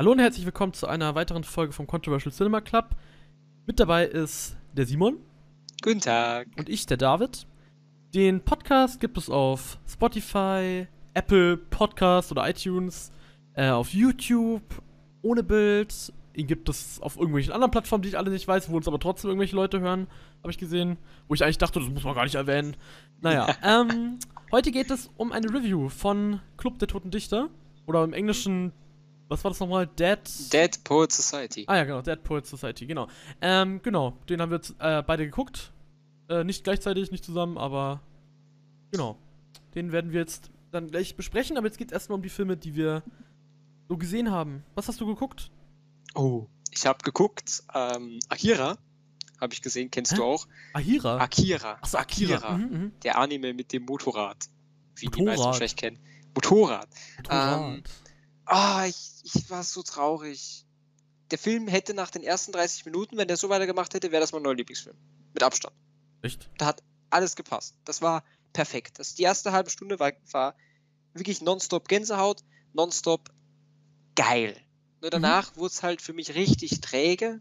Hallo und herzlich willkommen zu einer weiteren Folge vom Controversial Cinema Club. Mit dabei ist der Simon Guten Tag. und ich, der David. Den Podcast gibt es auf Spotify, Apple Podcast oder iTunes, äh, auf YouTube, ohne Bild. Ihn gibt es auf irgendwelchen anderen Plattformen, die ich alle nicht weiß, wo uns aber trotzdem irgendwelche Leute hören, habe ich gesehen. Wo ich eigentlich dachte, das muss man gar nicht erwähnen. Naja, ähm, heute geht es um eine Review von Club der Toten Dichter. Oder im Englischen, was war das nochmal? Dead. Dead Poet Society. Ah ja, genau, Dead Poets Society, genau. Ähm, genau, den haben wir jetzt, äh, beide geguckt. Äh, nicht gleichzeitig, nicht zusammen, aber genau. Den werden wir jetzt dann gleich besprechen, aber jetzt geht es erstmal um die Filme, die wir so gesehen haben. Was hast du geguckt? Oh. Ich habe geguckt, ähm, Akira habe ich gesehen, kennst Hä? du auch? Ahira? Akira. Achso, Akira. Mhm, mhm. Der Anime mit dem Motorrad. Wie die meisten Motorrad. wahrscheinlich kennen. Motorrad. Motorrad. Ah, ich, ich war so traurig. Der Film hätte nach den ersten 30 Minuten, wenn der so weitergemacht hätte, wäre das mein neuer Lieblingsfilm. Mit Abstand. Echt? Da hat alles gepasst. Das war perfekt. Das, die erste halbe Stunde war, war wirklich nonstop Gänsehaut, nonstop geil. Nur danach wurde es halt für mich richtig träge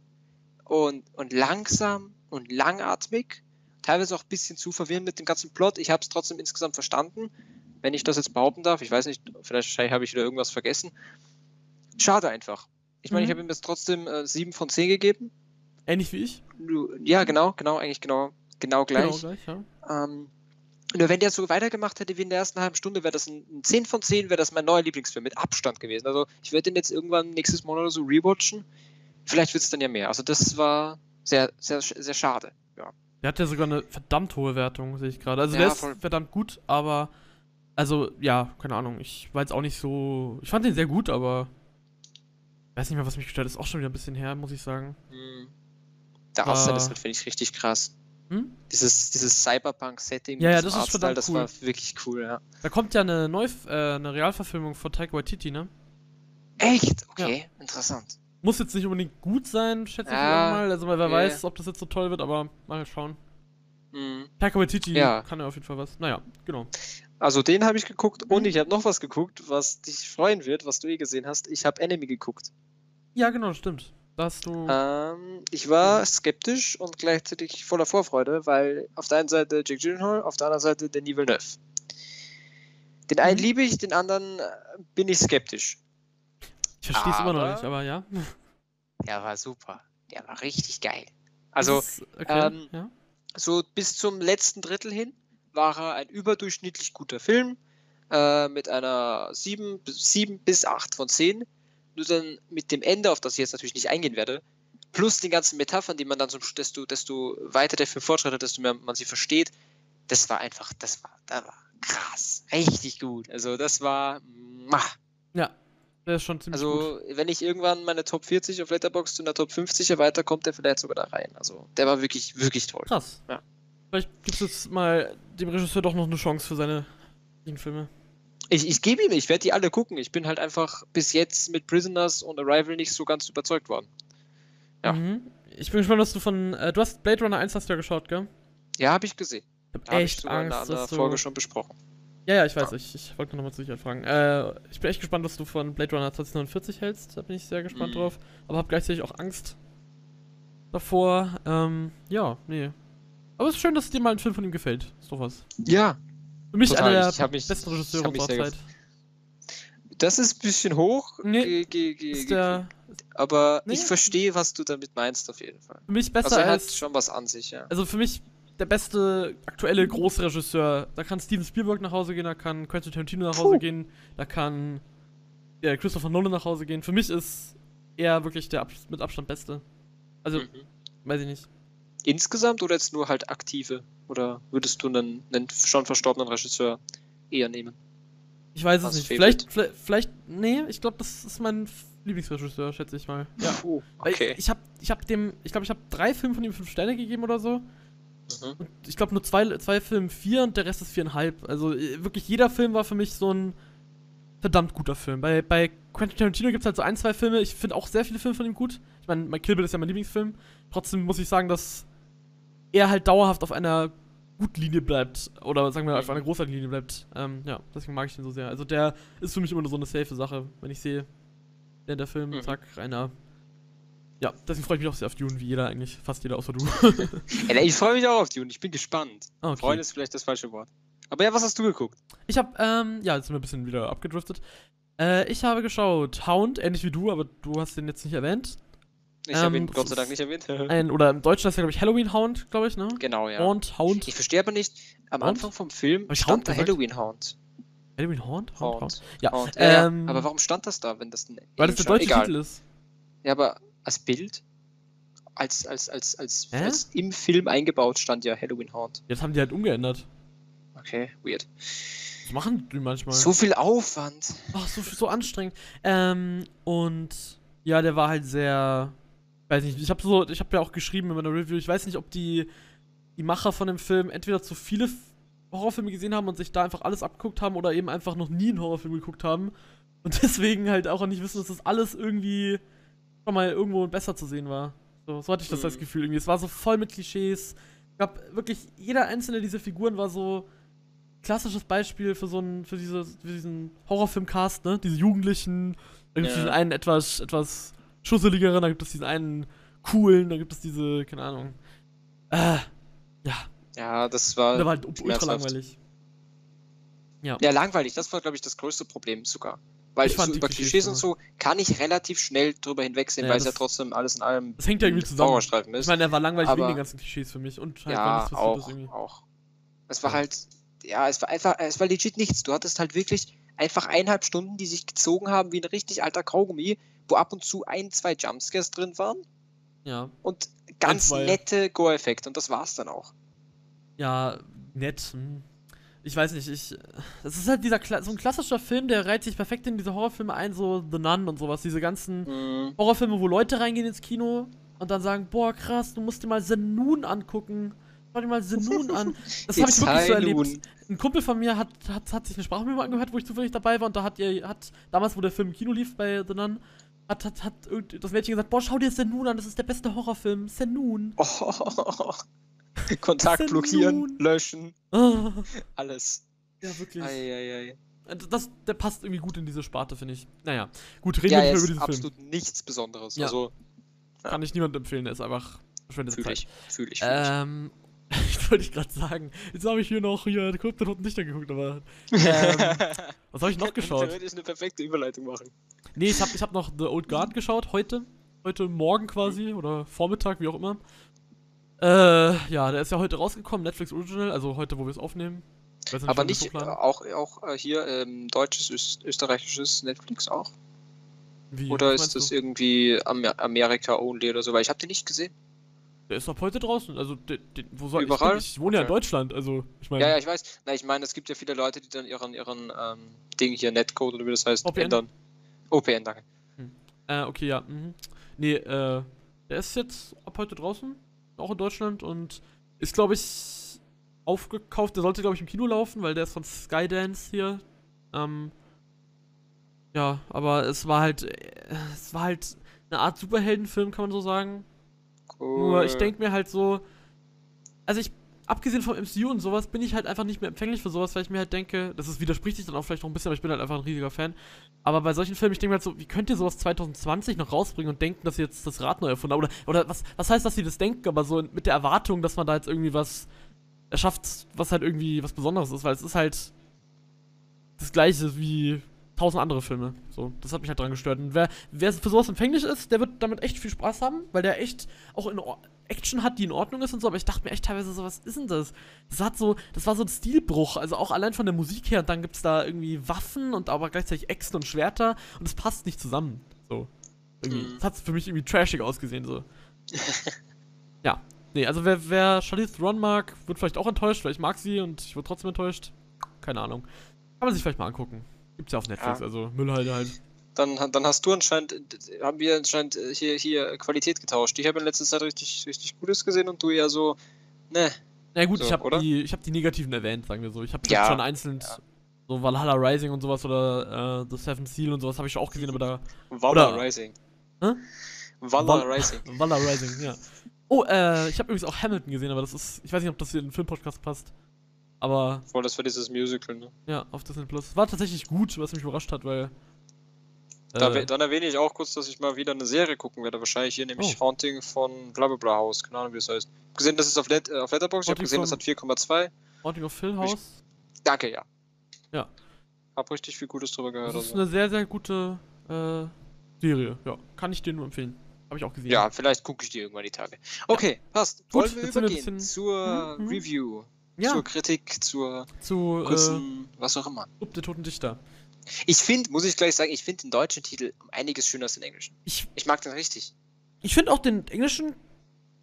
und, und langsam und langatmig. Teilweise auch ein bisschen zu verwirrend mit dem ganzen Plot. Ich habe es trotzdem insgesamt verstanden, wenn ich das jetzt behaupten darf. Ich weiß nicht, vielleicht habe ich wieder irgendwas vergessen. Schade einfach. Ich meine, Mhm. ich habe ihm jetzt trotzdem äh, 7 von 10 gegeben. Ähnlich wie ich? Ja, genau, genau, eigentlich genau, genau gleich. Genau, gleich, ja. Ähm, nur wenn der so weitergemacht hätte wie in der ersten halben Stunde, wäre das ein, ein 10 von 10, wäre das mein neuer Lieblingsfilm mit Abstand gewesen. Also ich werde den jetzt irgendwann nächstes Monat oder so rewatchen. Vielleicht wird es dann ja mehr. Also das war sehr, sehr, sehr schade. Ja. Der hat ja sogar eine verdammt hohe Wertung, sehe ich gerade. Also Ja, der ist voll. verdammt gut, aber also ja, keine Ahnung. Ich war jetzt auch nicht so. Ich fand den sehr gut, aber weiß nicht mehr, was mich gestört. Ist auch schon wieder ein bisschen her, muss ich sagen. Hm. Der Artstyle Ah. ist halt, finde ich, richtig krass. Hm? Dieses, dieses Cyberpunk-Setting, Ja, ja, das ist verdammt das cool. war wirklich cool, ja. Da kommt ja eine Neu äh, eine Realverfilmung von Taika Waititi, ne? Echt? Okay, interessant. Muss jetzt nicht unbedingt gut sein, schätze ich Ja, mal. Also wer okay. weiß, ob das jetzt so toll wird, aber mal schauen. Hm. Taika Waititi Ja. kann ja auf jeden Fall was. Naja, genau. Also den habe ich geguckt und Mhm. ich habe noch was geguckt, was dich freuen wird, was du eh gesehen hast. Ich habe Enemy geguckt. Ja, genau, stimmt. Da hast du. Ähm, ich war skeptisch und gleichzeitig voller Vorfreude, weil auf der einen Seite Jake Gyllenhaal, auf der anderen Seite Denis Villeneuve. Den einen Mhm. liebe ich, den anderen äh, bin ich skeptisch. ich verstehe es immer noch nicht, aber ja. Der war super. Der war richtig geil. Also, okay, ähm, ja. so bis zum letzten Drittel hin war er ein überdurchschnittlich guter Film äh, mit einer 7, 7 bis 8 von 10. Nur dann mit dem Ende, auf das ich jetzt natürlich nicht eingehen werde, plus den ganzen Metaphern, die man dann zum desto, desto weiter der Film fortschreitet, desto mehr man sie versteht, das war einfach, das war, das war krass. Richtig gut. Also das war. muah. Ja, der ist schon ziemlich gut. Also, wenn ich irgendwann meine Top 40 auf Letterboxd zu einer Top 50 erweitere, kommt der vielleicht sogar da rein. Also, der war wirklich, wirklich toll. Krass. Ja. Vielleicht gibt es jetzt mal dem Regisseur doch noch eine Chance für seine Filme. Ich, ich gebe ihm, ich werde die alle gucken. Ich bin halt einfach bis jetzt mit Prisoners und Arrival nicht so ganz überzeugt worden. Ja. Mhm. Ich bin gespannt, was du von. Äh, du hast Blade Runner 1 hast du ja geschaut, gell? Ja, habe ich gesehen. Ich hab Habe ich echt sogar in einer Angst, anderen du. Folge schon besprochen. Ja, ja, ich weiß. Ich, ich wollte nochmal zur Sicherheit fragen. Äh, ich bin echt gespannt, was du von Blade Runner 2049 hältst. Da bin ich sehr gespannt Mhm. drauf. Aber habe gleichzeitig auch Angst davor. Ähm, ja, nee. Aber es ist schön, dass dir mal ein Film von ihm gefällt. Ist doch was. Ja, Für mich Total, einer der mich- besten Regisseure unserer Zeit. das ist ein bisschen hoch, Nee, ge- ge- ge- Ist ge- der aber Nee. ich verstehe, was du damit meinst, auf jeden Fall. für mich besser Also, er hat als. schon was an sich, ja. Also für mich der beste aktuelle Großregisseur. Da kann Steven Spielberg nach Hause gehen, da kann Quentin Tarantino nach Hause Puh. gehen, da kann ja, Christopher Nolan nach Hause gehen. Für mich ist er wirklich der mit Abstand beste. Also, Mhm. weiß ich nicht. Insgesamt oder jetzt nur halt aktive? Oder würdest du einen, einen schon verstorbenen Regisseur eher nehmen? Ich weiß es nicht. Vielleicht, vielleicht, vielleicht, nee, ich glaube, das ist mein Lieblingsregisseur, schätze ich mal. Ja. Puh, Weil okay. Ich, ich habe ich hab dem, ich glaube, ich habe drei Filme von ihm fünf Sterne gegeben oder so. Mhm. Und ich glaube nur zwei, zwei Filme vier und der Rest ist viereinhalb. Also äh, wirklich jeder Film war für mich so ein verdammt guter Film. Bei, bei Quentin Tarantino gibt es halt so ein, zwei Filme. Ich finde auch sehr viele Filme von ihm gut. Ich meine, mein Kill Bill ist ja mein Lieblingsfilm. Trotzdem muss ich sagen, dass er halt dauerhaft auf einer guten Linie bleibt. Oder sagen wir auf Mhm. einer großartigen Linie bleibt. Ähm, ja, deswegen mag ich den so sehr. Also der ist für mich immer nur so eine safe Sache, wenn ich sehe, während der Film, Mhm. zack, einer. Ja, deswegen freue ich mich auch sehr auf Dune, wie jeder eigentlich, fast jeder außer du. Ey, ich freue mich auch auf Dune, ich bin gespannt. Ah, okay. Freuen ist vielleicht das falsche Wort. Aber ja, was hast du geguckt? Ich habe, ähm, ja, jetzt sind wir ein bisschen wieder abgedriftet. Äh, ich habe geschaut Hound, ähnlich wie du, aber du hast den jetzt nicht erwähnt. Ich Ähm, das Gott sei Dank nicht erwähnt. Ein, oder im Deutschen heißt er, glaube ich, Halloween Hound, glaube ich, ne? genau, ja. Hound, Hound. Ich verstehe aber nicht, am Hound? Anfang vom Film ich stand da? Halloween Hound. Halloween Hound? Hound, Hound. Hound. Ja, Hound. Ja, ähm, ja. Aber warum stand das da, wenn das ein Weil das der englischer- deutsche Egal. Titel ist. Ja, aber als Bild, als, als, als, als, Hä? als im Film eingebaut stand ja Halloween Hound. Jetzt haben die halt umgeändert. Okay, weird. Das machen die manchmal. So viel Aufwand. Ach, so, so anstrengend. Ähm, und ja, der war halt sehr. Weiß nicht, ich habe so, ich habe ja auch geschrieben in meiner Review, ich weiß nicht, ob die, die Macher von dem Film entweder zu viele Horrorfilme gesehen haben und sich da einfach alles abgeguckt haben oder eben einfach noch nie einen Horrorfilm geguckt haben und deswegen halt auch nicht wissen, dass das alles irgendwie schon mal irgendwo besser zu sehen war. So, so hatte ich das Mhm. Gefühl irgendwie. Es war so voll mit Klischees. Ich gab wirklich, jeder einzelne dieser Figuren war so klassisches Beispiel für so einen, für, diese, für diesen Horrorfilmcast, ne? Diese Jugendlichen, es Ja. einen etwas, etwas schusseligeren, dann gibt es diesen einen coolen, dann gibt es diese, keine Ahnung. Äh, ja, Ja, das war. der war halt ultra langweilig. Ja, langweilig, das war, glaube ich, das größte Problem sogar. Weil Ich fand so über Klischees Klischees und so- kann ich relativ schnell drüber hinwegsehen, Ja, weil es ja das- trotzdem alles in allem Das hängt ja irgendwie zusammen. Ich meine, er war langweilig wegen den ganzen Klischees für mich und halt, ja, ist auch, irgendwie. auch. Es war Ja. halt, ja, es war einfach, es war legit nichts. Du hattest halt wirklich einfach eineinhalb Stunden, die sich gezogen haben wie ein richtig alter Kaugummi, wo ab und zu ein, zwei Jumpscares drin waren Ja. und ganz zwei. nette Go-Effekte und das war's dann auch. Ja, nett. Hm. Ich weiß nicht, ich. Das ist halt dieser so ein klassischer Film, der reiht sich perfekt in diese Horrorfilme ein, so The Nun und sowas. Diese ganzen Mhm. Horrorfilme, wo Leute reingehen ins Kino und dann sagen, boah, krass, du musst dir mal The Nun angucken. Schau dir mal The Nun an. Das habe ich wirklich so erlebt. Ein Kumpel von mir hat, hat, hat sich eine Sprachmemo angehört, wo ich zufällig dabei war und da hat ihr, hat, damals, wo der Film im Kino lief bei The Nun, hat, hat, hat das Mädchen gesagt, boah, schau dir The Nun an, das ist der beste Horrorfilm, The Nun. Oh. Kontakt denn blockieren, löschen, alles. ja, wirklich. Eieiei. Das, der passt irgendwie gut in diese Sparte, finde ich. Naja, gut, reden Ja, wir nicht mehr über diesen Film. absolut nichts Besonderes. Ja. Also, Kann ich niemandem empfehlen, der ist einfach verschwendete fühle Zeit. ich, fühle ich. Fühl ich. Ähm, ich wollte ich gerade sagen, jetzt habe ich hier noch hier der Roten Lichter geguckt, aber. Ähm, was habe ich noch geschaut? theoretisch eine perfekte Überleitung machen. Nee, ich habe ich hab noch The Old Guard geschaut, heute. Heute Morgen quasi, oder Vormittag, wie auch immer. Äh, ja, der ist ja heute rausgekommen, Netflix Original, also heute, wo wir es aufnehmen. Ich weiß Aber nicht äh, auch, auch äh, hier ähm, deutsches, öst, österreichisches Netflix auch? Wie, Oder ist das du? irgendwie Amer Amerika only oder so? Weil ich habe den nicht gesehen. Der ist ab heute draußen, also, der, der, wo soll Überall? ich? Ich wohne ja in. Deutschland, also, ich meine. Ja, ja, ich weiß. Na, ich meine, es gibt ja viele Leute, die dann ihren, ihren ähm, Ding hier, Netcode oder wie das heißt, OPN? ändern. OPN, danke. Äh, okay, ja. Mhm. Nee, äh, der ist jetzt ab heute draußen, auch in Deutschland und ist, glaube ich, aufgekauft. Der sollte, glaube ich, im Kino laufen, weil der ist von Skydance hier. Ähm, ja, aber es war halt, äh, es war halt eine Art Superheldenfilm, kann man so sagen. Nur ich denke mir halt so, also ich, abgesehen vom MCU und sowas, bin ich halt einfach nicht mehr empfänglich für sowas, weil ich mir halt denke, das ist, widerspricht sich dann auch vielleicht noch ein bisschen, aber ich bin halt einfach ein riesiger Fan. Aber bei solchen Filmen, ich denke mir halt so, wie könnt ihr sowas 2020 noch rausbringen und denken, dass ihr jetzt das Rad neu erfunden habt? Oder, oder was, was heißt, dass sie das denken, aber so mit der Erwartung, dass man da jetzt irgendwie was erschafft, was halt irgendwie was Besonderes ist, weil es ist halt das gleiche wie tausend andere Filme. So, das hat mich halt dran gestört. Und wer, wer für sowas empfänglich ist, der wird damit echt viel Spaß haben, weil der echt auch in Or Action hat, die in Ordnung ist und so, aber ich dachte mir echt teilweise so, was ist denn das? Das hat so, das war so ein Stilbruch, also auch allein von der Musik her und dann gibt's da irgendwie Waffen und aber gleichzeitig Äxte und Schwerter und es passt nicht zusammen. So. Irgendwie. Mhm. Das hat für mich irgendwie trashig ausgesehen, so. ja. Nee, also wer, wer Charlize Theron mag, wird vielleicht auch enttäuscht, weil ich mag sie und ich wurde trotzdem enttäuscht. Keine Ahnung. Kann man sich vielleicht mal angucken. Gibt's ja auf Netflix, Ja. also Müllhalde halt. Dann, dann hast du anscheinend, haben wir anscheinend äh, hier, hier Qualität getauscht. Ich habe in letzter Zeit richtig, richtig Gutes gesehen und du ja so, ne. Na gut, So, ich habe die, ich hab die negativen erwähnt, sagen wir so. Ich habe Ja, schon einzeln ja. so Valhalla Rising und sowas oder äh, The Seven Seal und sowas habe ich auch gesehen, aber da Oder- Rising. Hä? Valor Val- Rising. Valhalla Rising, ja. Oh, äh, ich habe übrigens auch Hamilton gesehen, aber das ist, ich weiß nicht, ob das hier in den Filmpodcast passt. Aber Voll, das war dieses Musical, ne? ja, auf Disney Plus. War tatsächlich gut, was mich überrascht hat, weil Da, Äh, dann erwähne ich auch kurz, dass ich mal wieder eine Serie gucken werde. Wahrscheinlich hier nämlich Oh. Haunting von Blablabla House. Keine Ahnung, wie es heißt. Gesehen, das ist auf, Let äh, auf Letterboxd. Ich habe gesehen, das hat 4,2. Haunting of Hill House. Danke, ja. Ja. Hab richtig viel Gutes drüber gehört. Das ist Also. eine sehr, sehr gute äh, Serie. Ja, kann ich dir nur empfehlen. Habe ich auch gesehen. Ja, vielleicht gucke ich die irgendwann die Tage. Okay, passt. Gut, Wollen wir wir übergehen bisschen- zur mhm. Review, Ja, zur Kritik, zur zu äh, kurzen, was auch immer. Club der Toten Dichter. Ich finde, muss ich gleich sagen, ich finde den deutschen Titel einiges schöner als den englischen. Ich, Ich mag den richtig. ich finde auch den englischen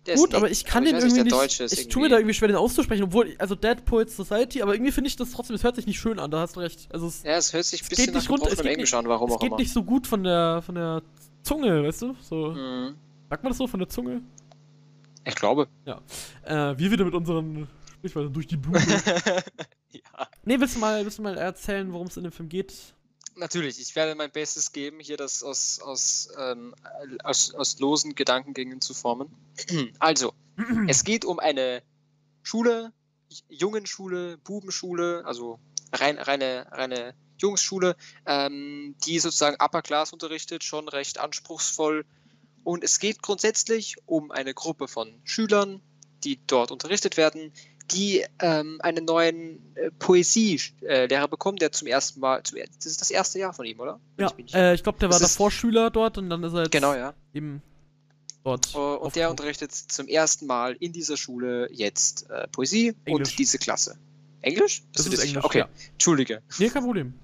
Der gut, nett, aber ich kann ich den irgendwie nicht. Deutsche ich tue mir da irgendwie schwer, den auszusprechen, obwohl, also Dead Poets Society, aber irgendwie finde ich das trotzdem, es hört sich nicht schön an, da hast du recht. Also es, Ja, es hört sich ein bisschen geht nicht rund- es geht Englisch nicht- an, warum es auch geht immer. nicht so gut von der von der Zunge, weißt du? So, Mhm. sagt man das so, von der Zunge? Ich glaube. Äh, wir wieder mit unseren Sprichwörtern durch die Blume. ja. nee, willst du mal, willst du mal erzählen, worum es in dem Film geht? Natürlich, ich werde mein Bestes geben, hier das aus, aus, ähm, aus, aus losen Gedankengängen zu formen. Also, es geht um eine Schule, Jungenschule, Bubenschule, also rein, reine, reine Jungsschule, ähm, die sozusagen Upper Class unterrichtet, schon recht anspruchsvoll. Und es geht grundsätzlich um eine Gruppe von Schülern, die dort unterrichtet werden, die ähm, einen neuen äh, Poesielehrer bekommen, der zum ersten Mal, zum, das ist das erste Jahr von ihm, oder? Ja, ich äh, ich glaube, der war Das davor Schüler dort und dann ist er jetzt genau, ja. eben dort. Äh, Und der unterrichtet zum ersten Mal in dieser Schule jetzt äh, Poesie Englisch. und diese Klasse. Englisch? Das du ist? Englisch, Okay, ja. Entschuldige. Nee, kein Problem.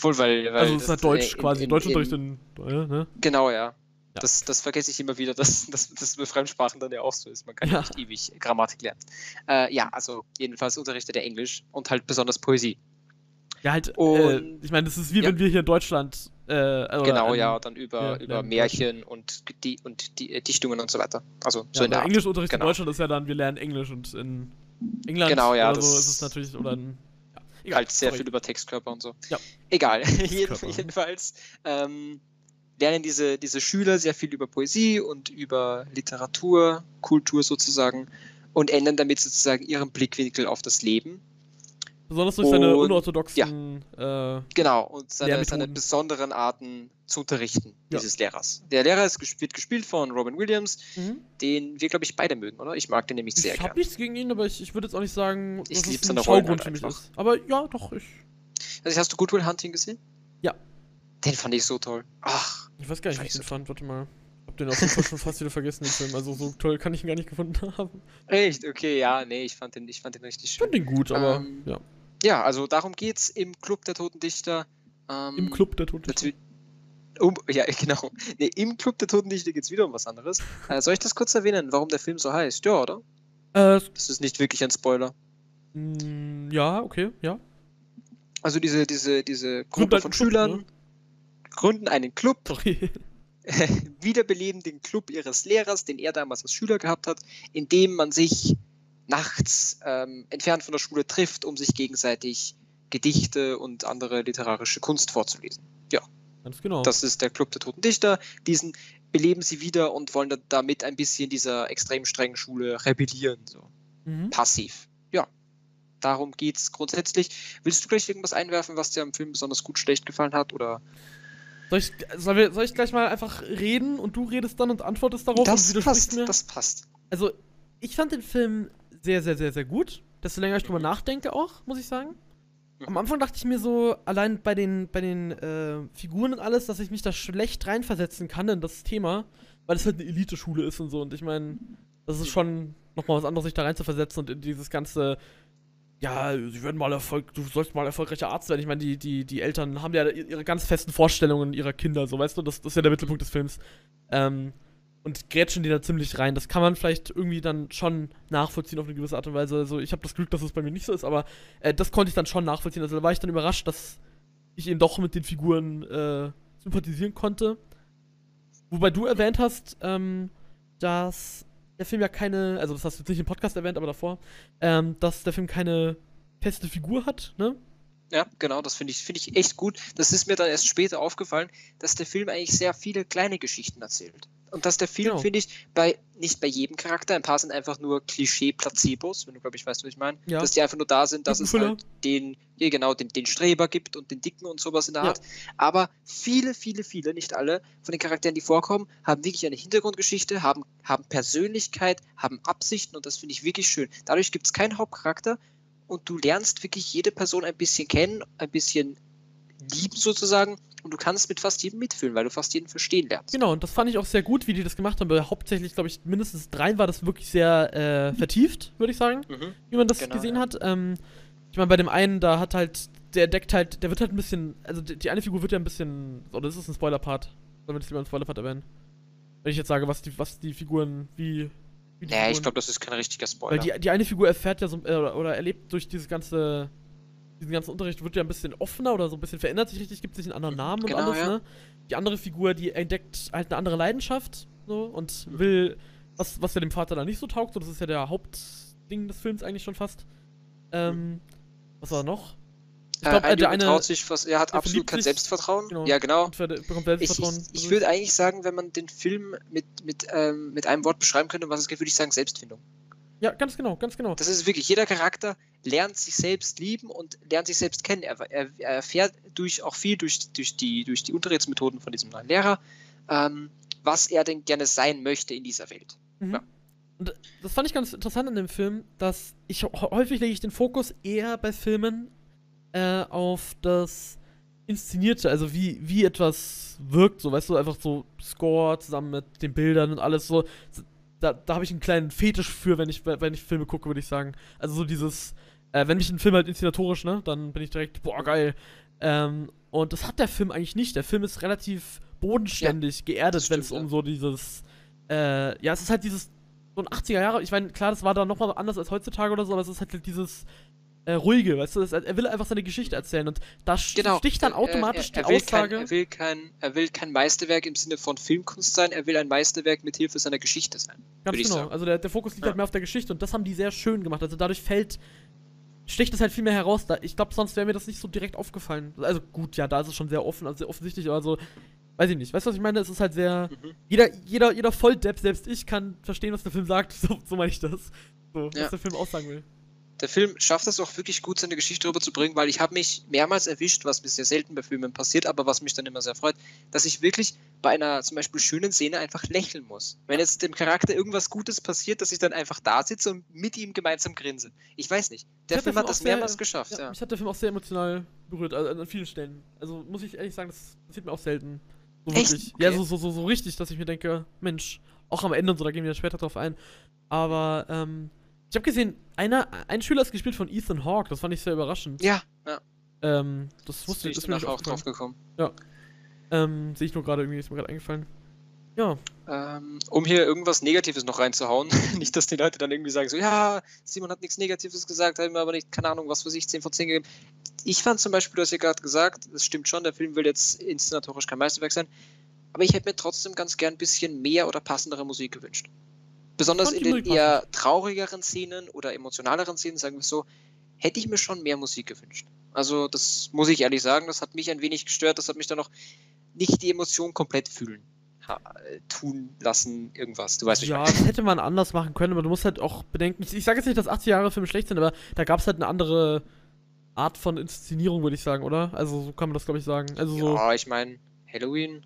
Wohl, weil. weil Also es ist halt Deutsch äh, in- quasi, in- Deutschunterricht in- in, äh, ne? Genau, ja. Ja. Das, das vergesse ich immer wieder, dass, das bei Fremdsprachen dann ja auch so ist. Man kann ja nicht ewig Grammatik lernen. Äh, ja, also jedenfalls unterrichtet er Englisch und halt besonders Poesie. Ja, halt, äh, Und- ich meine, das ist wie Ja. wenn wir hier in Deutschland, äh, genau, in- ja, dann über, ja, über Märchen und, die, und die, äh, Dichtungen und so weiter. Also so in der. Englischunterricht Genau. in Deutschland ist ja dann, wir lernen Englisch und in England Genau, ja, oder so ist es natürlich, oder in, egal, halt sehr sorry. viel über Textkörper und so. Ja. Egal. Jeden, Textkörper. jedenfalls ähm, lernen diese, diese Schüler sehr viel über Poesie und über Literatur, Kultur sozusagen und ändern damit sozusagen ihren Blickwinkel auf das Leben. Besonders durch seine Und- unorthodoxen, äh, Genau, und seine, seine besonderen Arten zu unterrichten, Ja. dieses Lehrers. Der Lehrer ist, wird gespielt von Robin Williams, mhm. den wir, glaube ich, beide mögen, oder? Ich mag den nämlich sehr ich hab gern. nichts gegen ihn, aber ich, ich würde jetzt auch nicht sagen, Ich dass es seine ein Schaugrund halt für mich ist. Aber ja, doch, ich, Also, hast du Good Will Hunting gesehen? Ja. Den fand ich so toll. Ach, ich weiß gar nicht, wie ich den fand, warte mal. Ich hab den auf jeden Fall schon fast wieder vergessen, den Film, also so toll kann ich ihn gar nicht gefunden haben. echt? Okay, ja, nee, ich fand den, ich fand den richtig Ich schön. fand den gut, aber, Ähm, ja, Ja, also darum geht's im Club der Toten Dichter. Ähm, im Club der Toten. Natürlich. Um, ja, genau. Nee, Im Club der Toten Dichter geht's wieder um was anderes. Äh, soll ich das kurz erwähnen, warum der Film so heißt? Ja, oder? Äh, Das ist nicht wirklich ein Spoiler. mh, ja, okay, ja. Also diese, diese, diese Gruppe einen von Club, Schülern ne? Gründen einen Club, wiederbeleben den Club ihres Lehrers, den er damals als Schüler gehabt hat, in dem man sich nachts ähm, entfernt von der Schule trifft, um sich gegenseitig Gedichte und andere literarische Kunst vorzulesen. Ganz genau. Das ist der Club der Toten Dichter. Diesen beleben sie wieder und wollen da- damit ein bisschen dieser extrem strengen Schule rebellieren. So. mhm. Passiv. Ja. Darum geht's grundsätzlich. Willst du gleich irgendwas einwerfen, was dir am Film besonders gut schlecht gefallen hat? Oder Soll ich, soll, wir, soll ich gleich mal einfach reden und du redest dann und antwortest darauf das passt, mir? das passt. Also, ich fand den Film sehr, sehr, sehr, sehr gut. Desto länger ich drüber nachdenke auch, muss ich sagen. Am Anfang dachte ich mir so, allein bei den, bei den äh, Figuren und alles, dass ich mich da schlecht reinversetzen kann in das Thema, weil es halt eine Elite-Schule ist und so. Und ich meine, das ist schon nochmal was anderes, sich da reinzuversetzen und in dieses ganze, ja, sie werden mal Erfolg, du sollst mal erfolgreicher Arzt werden. Ich meine, die, die, die Eltern haben ja ihre ganz festen Vorstellungen ihrer Kinder, so weißt du, das, das ist ja der Mittelpunkt des Films. Ähm, und grätschen die da ziemlich rein. Das kann man vielleicht irgendwie dann schon nachvollziehen auf eine gewisse Art und Weise. Also ich habe das Glück, dass es bei mir nicht so ist, aber äh, das konnte ich dann schon nachvollziehen. Also da war ich dann überrascht, dass ich eben doch mit den Figuren äh, sympathisieren konnte. Wobei du erwähnt hast, ähm, dass der Film ja keine, also das hast du jetzt nicht im Podcast erwähnt, aber davor, ähm, dass der Film keine feste Figur hat, ne? Ja, genau, das finde ich, finde ich echt gut. Das ist mir dann erst später aufgefallen, dass der Film eigentlich sehr viele kleine Geschichten erzählt. Und dass der Film, Genau. finde ich, bei nicht bei jedem Charakter, ein paar sind einfach nur Klischee-Placebos, wenn du, glaube ich, weißt, was ich meine. Ja. Dass die einfach nur da sind, dass es halt den, ja, genau, den, den Streber gibt und den Dicken und sowas in der Ja. Art. Aber viele, viele, viele, nicht alle von den Charakteren, die vorkommen, haben wirklich eine Hintergrundgeschichte, haben, haben Persönlichkeit, haben Absichten und das finde ich wirklich schön. Dadurch gibt es keinen Hauptcharakter und du lernst wirklich jede Person ein bisschen kennen, ein bisschen lieben sozusagen und du kannst mit fast jedem mitfühlen, weil du fast jeden verstehen lernst. Genau, und das fand ich auch sehr gut, wie die das gemacht haben. Weil hauptsächlich, glaube ich, mindestens dreien war das wirklich sehr äh, vertieft, würde ich sagen, Mhm. wie man das Genau, gesehen ja. hat. Ähm, ich meine, bei dem einen, da hat halt, der deckt halt, der wird halt ein bisschen, also die, die eine Figur wird ja ein bisschen, oder das ist ein Spoiler-Part. Sollen wir das lieber im Spoiler-Part erwähnen? Wenn ich jetzt sage, was die, was die Figuren, wie. wie die Naja, ich glaube, das ist kein richtiger Weil Spoiler. die, die eine Figur erfährt ja so, äh, oder, oder erlebt durch dieses ganze, diesen ganzen Unterricht, wird ja ein bisschen offener oder so ein bisschen verändert sich richtig, gibt sich einen anderen Namen und Genau, alles, ja. ne? Die andere Figur, die entdeckt halt eine andere Leidenschaft, so, und will, was, was ja dem Vater da nicht so taugt, so, das ist ja der Hauptding des Films eigentlich schon fast. Ähm, was war noch? Ich Äh, glaube, ein äh, der eine sich was, er hat absolut kein Selbstvertrauen. genau. Ja, genau. und bekommt Ich, ich, Selbstvertrauen. ich würde eigentlich sagen, wenn man den Film mit, mit, ähm, mit einem Wort beschreiben könnte, was es gibt, würde ich sagen Selbstfindung. Ja, ganz genau, ganz genau. Das ist wirklich, jeder Charakter lernt sich selbst lieben und lernt sich selbst kennen. Er, er, er erfährt durch, auch viel durch, durch, die, durch die Unterrichtsmethoden von diesem neuen Lehrer, ähm, was er denn gerne sein möchte in dieser Welt. Mhm. Ja. Und das fand ich ganz interessant an dem Film, dass ich hä- häufig lege ich den Fokus eher bei Filmen äh, auf das Inszenierte, also wie, wie etwas wirkt, so, weißt du, einfach so Score zusammen mit den Bildern und alles so. Da, da habe ich einen kleinen Fetisch für, wenn ich, wenn ich Filme gucke, würde ich sagen. Also so dieses, äh, wenn mich ein Film halt inszenatorisch, ne, dann bin ich direkt, boah, geil. Ähm, und das hat der Film eigentlich nicht. Der Film ist relativ bodenständig, das geerdet, wenn es um ja. so dieses, äh, ja, es ist halt dieses, so ein 80er Jahre, ich meine, klar, das war da nochmal anders als heutzutage oder so, aber es ist halt dieses äh, ruhige, weißt du, er will einfach seine Geschichte erzählen und da Genau. sticht dann Er- automatisch er, er, die will Aussage. Kein, er, will kein, er will kein Meisterwerk im Sinne von Filmkunst sein, er will ein Meisterwerk mit Hilfe seiner Geschichte sein. Ganz genau. Also der, der Fokus liegt Ja. halt mehr auf der Geschichte und das haben die sehr schön gemacht. Also dadurch fällt, sticht es halt viel mehr heraus. Da, ich glaube, sonst wäre mir das nicht so direkt aufgefallen. Also gut, ja, da ist es schon sehr offen, also sehr offensichtlich, aber so, weiß ich nicht. Weißt du, was ich meine? Es ist halt sehr, Mhm. jeder, jeder, jeder Volldepp, selbst ich, kann verstehen, was der Film sagt. So, so meine ich das. So, Ja. was der Film aussagen will. Der Film schafft es auch wirklich gut, seine Geschichte rüberzubringen, weil ich habe mich mehrmals erwischt, was mir sehr selten bei Filmen passiert, aber was mich dann immer sehr freut, dass ich wirklich bei einer zum Beispiel schönen Szene einfach lächeln muss. Wenn jetzt dem Charakter irgendwas Gutes passiert, dass ich dann einfach da sitze und mit ihm gemeinsam grinse. Ich weiß nicht. Der Film der hat Film das auch sehr- mehrmals geschafft, Ja, ja. Mich hat der Film auch sehr emotional berührt, also an vielen Stellen. Also muss ich ehrlich sagen, das passiert mir auch selten. So Echt? wirklich. Ja, Okay. so, so, so, so richtig, dass ich mir denke, Mensch, auch am Ende und so, da gehen wir später drauf ein. Aber, ähm, ich habe gesehen, einer, ein Schüler ist gespielt von Ethan Hawke, das fand ich sehr überraschend. Ja, ja. Ähm, das wusste ich, ich ist mir auch drauf gekommen. Ähm, sehe ich nur gerade irgendwie, ist mir gerade eingefallen. Ja, Ähm, um hier irgendwas Negatives noch reinzuhauen. nicht, dass die Leute dann irgendwie sagen, so, ja, Simon hat nichts Negatives gesagt, hat mir aber nicht, keine Ahnung, was für sich 10 von 10 gegeben. Ich fand zum Beispiel, du hast ja gerade gesagt, das stimmt schon, der Film will jetzt inszenatorisch kein Meisterwerk sein, aber ich hätte mir trotzdem ganz gern ein bisschen mehr oder passendere Musik gewünscht. Besonders in den eher traurigeren Szenen oder emotionaleren Szenen, sagen wir es so, hätte ich mir schon mehr Musik gewünscht. Also, das muss ich ehrlich sagen, das hat mich ein wenig gestört, das hat mich dann noch nicht die Emotion komplett fühlen äh, tun lassen, irgendwas. Du weißt, ich ja, das hätte man anders machen können, aber du musst halt auch bedenken, ich, ich sage jetzt nicht, dass 80 Jahre Filme schlecht sind, aber da gab es halt eine andere Art von Inszenierung, würde ich sagen, oder? Also so kann man das, glaube ich, sagen. Also so. Ja, ich meine, Halloween,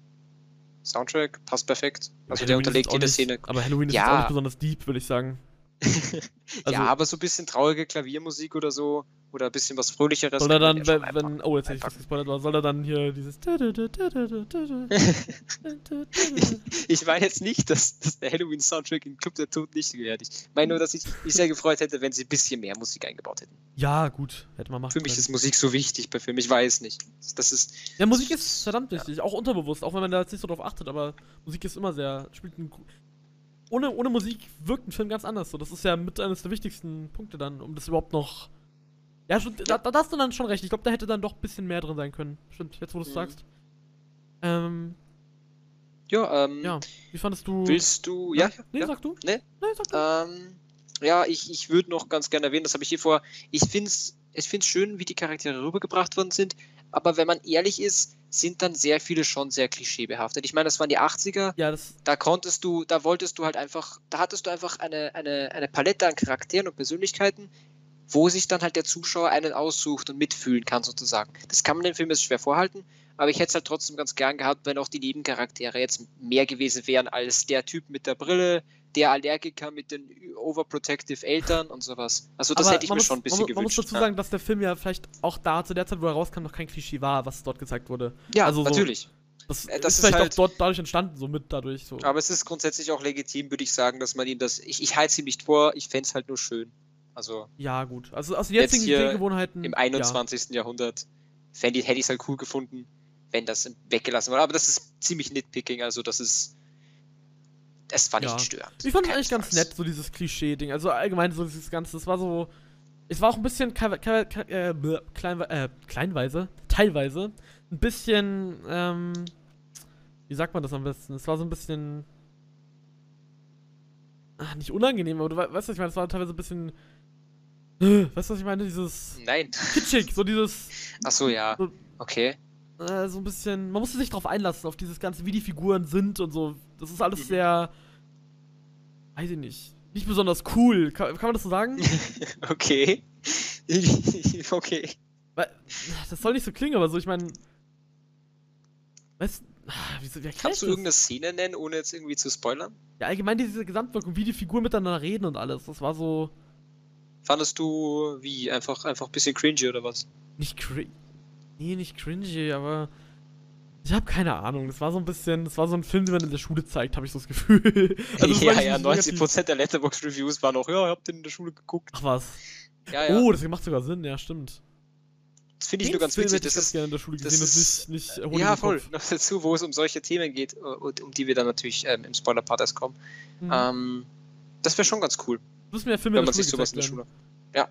Soundtrack, passt perfekt. Also Halloween der unterlegt jede nicht, Szene. Aber Halloween ist Ja. auch nicht besonders deep, würde ich sagen. Also- ja, aber so ein bisschen traurige Klaviermusik oder so, oder ein bisschen was Fröhlicheres. Soll er dann, ja wenn, wenn oh, jetzt hätte ich was gespoilert, aber soll er dann hier dieses. Ich meine jetzt nicht, dass, dass der Halloween-Soundtrack in Club der Toten nicht gehört. Ich meine nur, dass ich mich sehr gefreut hätte, wenn sie ein bisschen mehr Musik eingebaut hätten. Ja, gut, hätte man machen Für mich können. ist Musik so wichtig bei Filmen, ich weiß nicht. Das ist. Ja, Musik ist verdammt wichtig, auch unterbewusst, auch wenn man da jetzt nicht so drauf achtet, aber Musik ist immer sehr, spielt ein, ohne, ohne Musik wirkt ein Film ganz anders, so, das ist ja mit eines der wichtigsten Punkte dann, um das überhaupt noch, ja, schon, da, da hast du dann schon recht, ich glaube, da hätte dann doch ein bisschen mehr drin sein können, stimmt, jetzt wo du es Mhm. sagst. Ähm, Ja, ähm. ja, wie fandest du... Willst du. Ja, Nee, ja. sag du? Nee? Nee, sag du. Ähm, ja, ich, ich würde noch ganz gerne erwähnen, das habe ich hier vor. Ich finde es ich find's schön, wie die Charaktere rübergebracht worden sind, aber wenn man ehrlich ist, sind dann sehr viele schon sehr klischeebehaftet. Ich meine, das waren die 80er, Ja, das. da konntest du, da wolltest du halt einfach, da hattest du einfach eine, eine, eine Palette an Charakteren und Persönlichkeiten, wo sich dann halt der Zuschauer einen aussucht und mitfühlen kann, sozusagen. Das kann man dem Film jetzt schwer vorhalten, aber ich hätte es halt trotzdem ganz gern gehabt, wenn auch die Nebencharaktere jetzt mehr gewesen wären als der Typ mit der Brille, der Allergiker mit den overprotective Eltern und sowas. Also das aber hätte ich mir muss, schon ein bisschen man, muss- man muss gewünscht. dazu sagen, dass der Film ja vielleicht auch da zu der Zeit, wo er rauskam, noch kein Klischee war, was dort gezeigt wurde. ja, also ja so- natürlich. Das, Äh, das ist ist vielleicht halt- auch dort dadurch entstanden, so mit dadurch. So. Aber es ist grundsätzlich auch legitim, würde ich sagen, dass man ihm das. Ich, ich halte es ihm nicht vor, ich fände es halt nur schön. Also Ja, gut. Also aus Jetzt jetzigen hier Sehgewohnheiten. im 21. Jahrhundert fänd hätte ich es halt cool gefunden, wenn das weggelassen wurde. Aber das ist ziemlich nitpicking, also das ist. Das war nicht Ja. störend. Ich fand es eigentlich ganz nett, so dieses Klischee-Ding. Also allgemein so dieses Ganze. Das war so. Es war auch ein bisschen äh, kleinwe äh, kleinweise, teilweise, ein bisschen, ähm, wie sagt man das am besten? Es war so ein bisschen, ach, nicht unangenehm, aber du we- weißt, was ich meine? Es war teilweise ein bisschen, äh, weißt du, was ich meine? Dieses Nein. kitschig, so dieses, Achso, ja. So- Okay. äh, so ein bisschen, man musste sich drauf einlassen, auf dieses Ganze, wie die Figuren sind und so. Das ist alles Mhm. sehr, weiß ich nicht, nicht besonders cool. Kann, kann man das so sagen? okay. okay. Das soll nicht so klingen, aber so, ich meine, weißt wie, so- wie erklär ich Kannst du irgendeine Szene nennen, ohne jetzt irgendwie zu spoilern? Ja, allgemein diese Gesamtwirkung, wie die Figuren miteinander reden und alles, das war so, Fandest du wie? Einfach, einfach ein bisschen cringy oder was? nicht cringy, nee, nicht cringy, aber ich habe keine Ahnung, das war so ein bisschen, das war so ein Film, den man in der Schule zeigt, habe ich so das Gefühl. Also, das ja, ja, nicht negativ. 90% der Letterbox-Reviews waren auch, ja, ich hab den in der Schule geguckt. Ach was. Ja, ja. Oh, das macht sogar Sinn, ja, stimmt. das finde ich nur ganz Film witzig. Das ist, gerne in der Schule das gesehen, das ist- nicht, nicht äh, ja, voll. Kopf. Noch dazu, wo es um solche Themen geht, äh, und um die wir dann natürlich ähm, im Spoiler-Part erst kommen. Mhm. Ähm, das wäre schon ganz cool, Müssen wir Filme wenn man sich sowas in der Schule. Ja.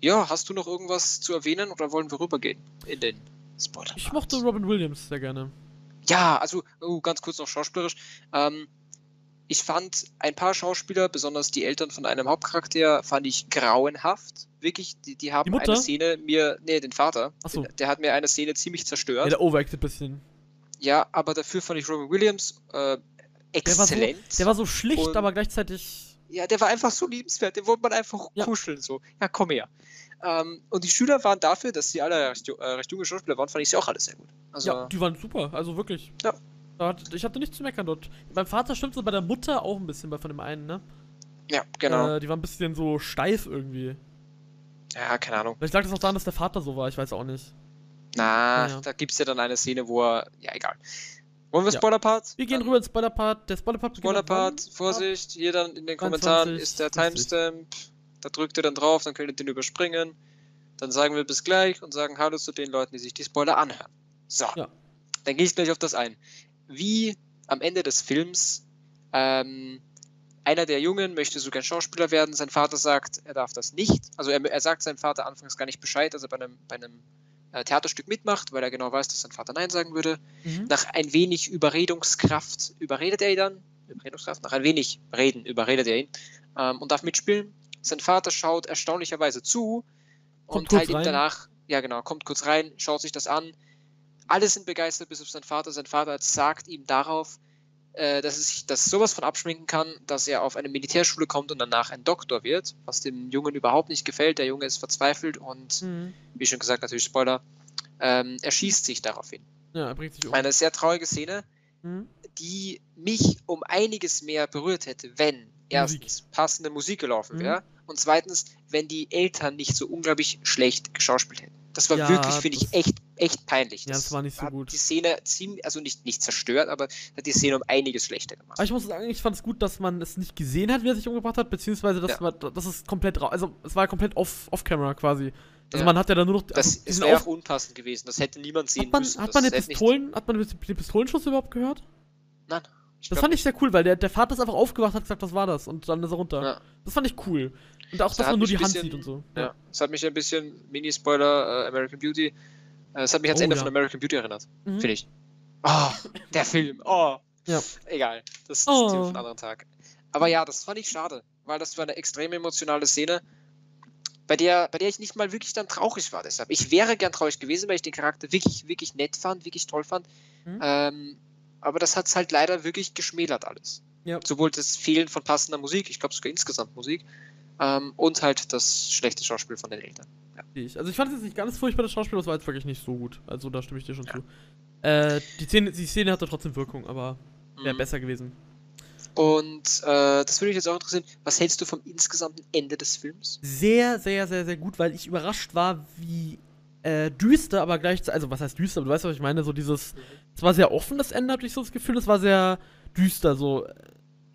Ja, hast du noch irgendwas zu erwähnen oder wollen wir rübergehen in den Spoiler? Ich mochte Robin Williams sehr gerne. Ja, also, oh, ganz kurz noch schauspielerisch. Ähm, ich fand ein paar Schauspieler, besonders die Eltern von einem Hauptcharakter, fand ich grauenhaft. Wirklich, die, die haben Die eine Szene mir, nee, den Vater, so. der, der hat mir eine Szene ziemlich Ja, zerstört. der overacted ein bisschen. Ja, aber dafür fand ich Robin Williams äh, Der war, exzellent. so, der war so schlicht, Und- aber gleichzeitig. ja, der war einfach so liebenswert, den wollte man einfach Ja. kuscheln, so. Ja, komm her. Ähm, und die Schüler waren dafür, dass sie alle recht, äh, recht junge Schauspieler waren, fand ich sie auch alle sehr gut. Also, Ja, die waren super, also wirklich. Ja. Hat, ich hatte nichts zu meckern dort. Beim Vater stimmt so, bei der Mutter auch ein bisschen, bei von dem einen, ne? ja, genau. Äh, die war ein bisschen so steif irgendwie. ja, keine Ahnung. Vielleicht lag das auch daran, dass der Vater so war, ich weiß auch nicht. Na, Naja. da gibt es ja dann eine Szene, wo er. Ja, egal. Wollen wir Ja. Spoiler-Part? Wir gehen rüber ins Spoiler-Part. Der Spoiler-Part Spoiler-Part? Vorsicht, hier dann in den 23, Kommentaren ist der 50. Timestamp. Da drückt ihr dann drauf, dann könnt ihr den überspringen. Dann sagen wir bis gleich und sagen Hallo zu den Leuten, die sich die Spoiler anhören. So, Ja. dann gehe ich gleich auf das ein. Wie am Ende des Films ähm, einer der Jungen möchte so gern Schauspieler werden. Sein Vater sagt, er darf das nicht. Also er, er sagt seinem Vater anfangs gar nicht Bescheid, dass er bei einem, bei einem äh, Theaterstück mitmacht, weil er genau weiß, dass sein Vater Nein sagen würde. Mhm. Nach ein wenig Überredungskraft überredet er ihn dann. Überredungskraft, nach ein wenig Reden überredet er ihn ähm, und darf mitspielen. Sein Vater schaut erstaunlicherweise zu Kommt und teilt ihm danach, ja genau, kommt kurz rein, schaut sich das an. Alle sind begeistert, bis auf sein Vater. Sein Vater sagt ihm darauf, äh, dass es sich das sowas von abschminken kann, dass er auf eine Militärschule kommt und danach ein Doktor wird, was dem Jungen überhaupt nicht gefällt. Der Junge ist verzweifelt und, Mhm. wie schon gesagt, natürlich Spoiler, ähm, er schießt sich daraufhin. Ja, er bringt sich um. Eine sehr traurige Szene, Mhm. die mich um einiges mehr berührt hätte, wenn erstens passende Musik gelaufen Mhm. Und zweitens, wenn die Eltern nicht so unglaublich schlecht geschauspielt hätten. Das war Ja, wirklich, finde ich, echt, echt peinlich. Ja, das war nicht so hat gut. Die Szene ziemlich, also nicht, nicht zerstört, aber hat die Szene um einiges schlechter gemacht. Aber ich muss sagen, ich fand es gut, dass man es nicht gesehen hat, wie er sich umgebracht hat, beziehungsweise dass Ja. man, das ist komplett ra- also es war komplett off, off camera quasi. Also Ja. man hat ja dann nur noch Das also ist wäre auch unpassend gewesen. Das hätte niemand sehen hat man, müssen. hat man den Pistolen, hat man den Pistolenschuss überhaupt gehört? Nein. Ich Das glaub fand ich sehr cool, weil der, der Vater ist einfach aufgewacht, hat gesagt, das war das und dann ist er runter. Ja. Das fand ich cool. Und auch, Das dass man nur die ein Hand bisschen- sieht und so. Ja, es hat mich ein bisschen, Mini-Spoiler, äh, American Beauty, äh, es hat mich ans Oh, Ende ja. von American Beauty erinnert, Mhm. finde ich. Oh, der Film, oh. Ja. Egal, das ist Oh. ein Thema für einen anderen Tag. Aber ja, das fand ich schade, weil das war eine extrem emotionale Szene bei der, bei der ich nicht mal wirklich dann traurig war. Deshalb, ich wäre gern traurig gewesen, weil ich den Charakter wirklich, wirklich nett fand, wirklich toll fand. Mhm. Ähm, aber das hat es halt leider wirklich geschmälert alles. Ja. Sowohl das Fehlen von passender Musik, ich glaube sogar insgesamt Musik, ähm, und halt das schlechte Schauspiel von den Eltern. Ja. Also ich fand es jetzt nicht ganz furchtbar, das Schauspiel, das war jetzt wirklich nicht so gut. Also da stimme ich dir schon Ja. zu. Äh, die Szene, die Szene hatte trotzdem Wirkung, aber wäre Mhm. besser gewesen. Und äh, das würde mich jetzt auch interessieren, was hältst du vom insgesamten Ende des Films? Sehr, sehr, sehr, sehr gut, weil ich überrascht war, wie äh, düster, aber gleichzeitig, also was heißt düster, aber du weißt, was ich meine, so dieses, es war sehr offen, das Ende, hatte ich so das Gefühl, es war sehr düster, so,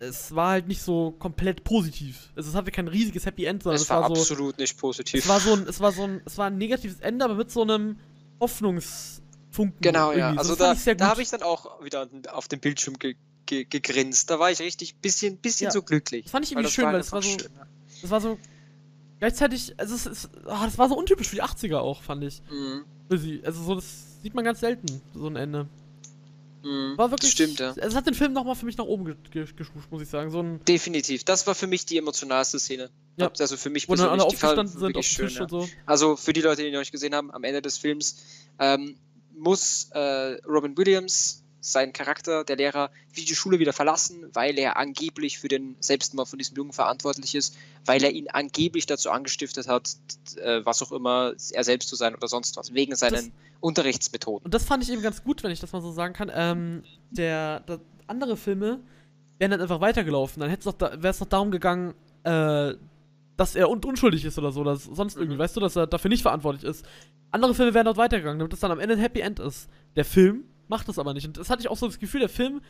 es war halt nicht so komplett positiv. Also es hatte kein riesiges Happy End, sondern Es es war, war so, absolut nicht positiv. es war so ein, es war so ein, es war ein negatives Ende, aber mit so einem Hoffnungsfunken. Genau, ja. irgendwie. Also das da, da habe ich dann auch wieder auf dem Bildschirm ge ge gegrinst. Da war ich richtig bisschen, bisschen Ja. so glücklich. Das fand ich irgendwie schön, weil es war einfach so-. Das war so, gleichzeitig, also es ist, ah, das war so untypisch für die 80er auch, fand ich. Mhm. Also so, das sieht man ganz selten, so ein Ende. Mhm. War wirklich. Das stimmt, ja. Es hat den Film nochmal für mich nach oben ge ge geschuscht, muss ich sagen. So ein, Definitiv. Das war für mich die emotionalste Szene. Ja. Also für mich wo dann alle aufgestanden sind auf schön. Tisch Ja. und so. Also für die Leute, die ihn noch nicht gesehen haben, am Ende des Films ähm, muss äh, Robin Williams seinen Charakter, der Lehrer, wie die Schule wieder verlassen, weil er angeblich für den Selbstmord von diesem Jungen verantwortlich ist, weil er ihn angeblich dazu angestiftet hat, äh, was auch immer, er selbst zu sein oder sonst was, wegen seinen Unterrichtsmethoden. Und das fand ich eben ganz gut, wenn ich das mal so sagen kann. Ähm, der, der andere Filme wären dann einfach weitergelaufen. Dann hätte es da, wäre es noch darum gegangen, äh, dass er un unschuldig ist oder so, oder sonst irgendwie, Mhm. weißt du, dass er dafür nicht verantwortlich ist. Andere Filme wären dort weitergegangen, damit es dann am Ende ein Happy End ist. Der Film macht das aber nicht. Und das hatte ich auch so das Gefühl, der Film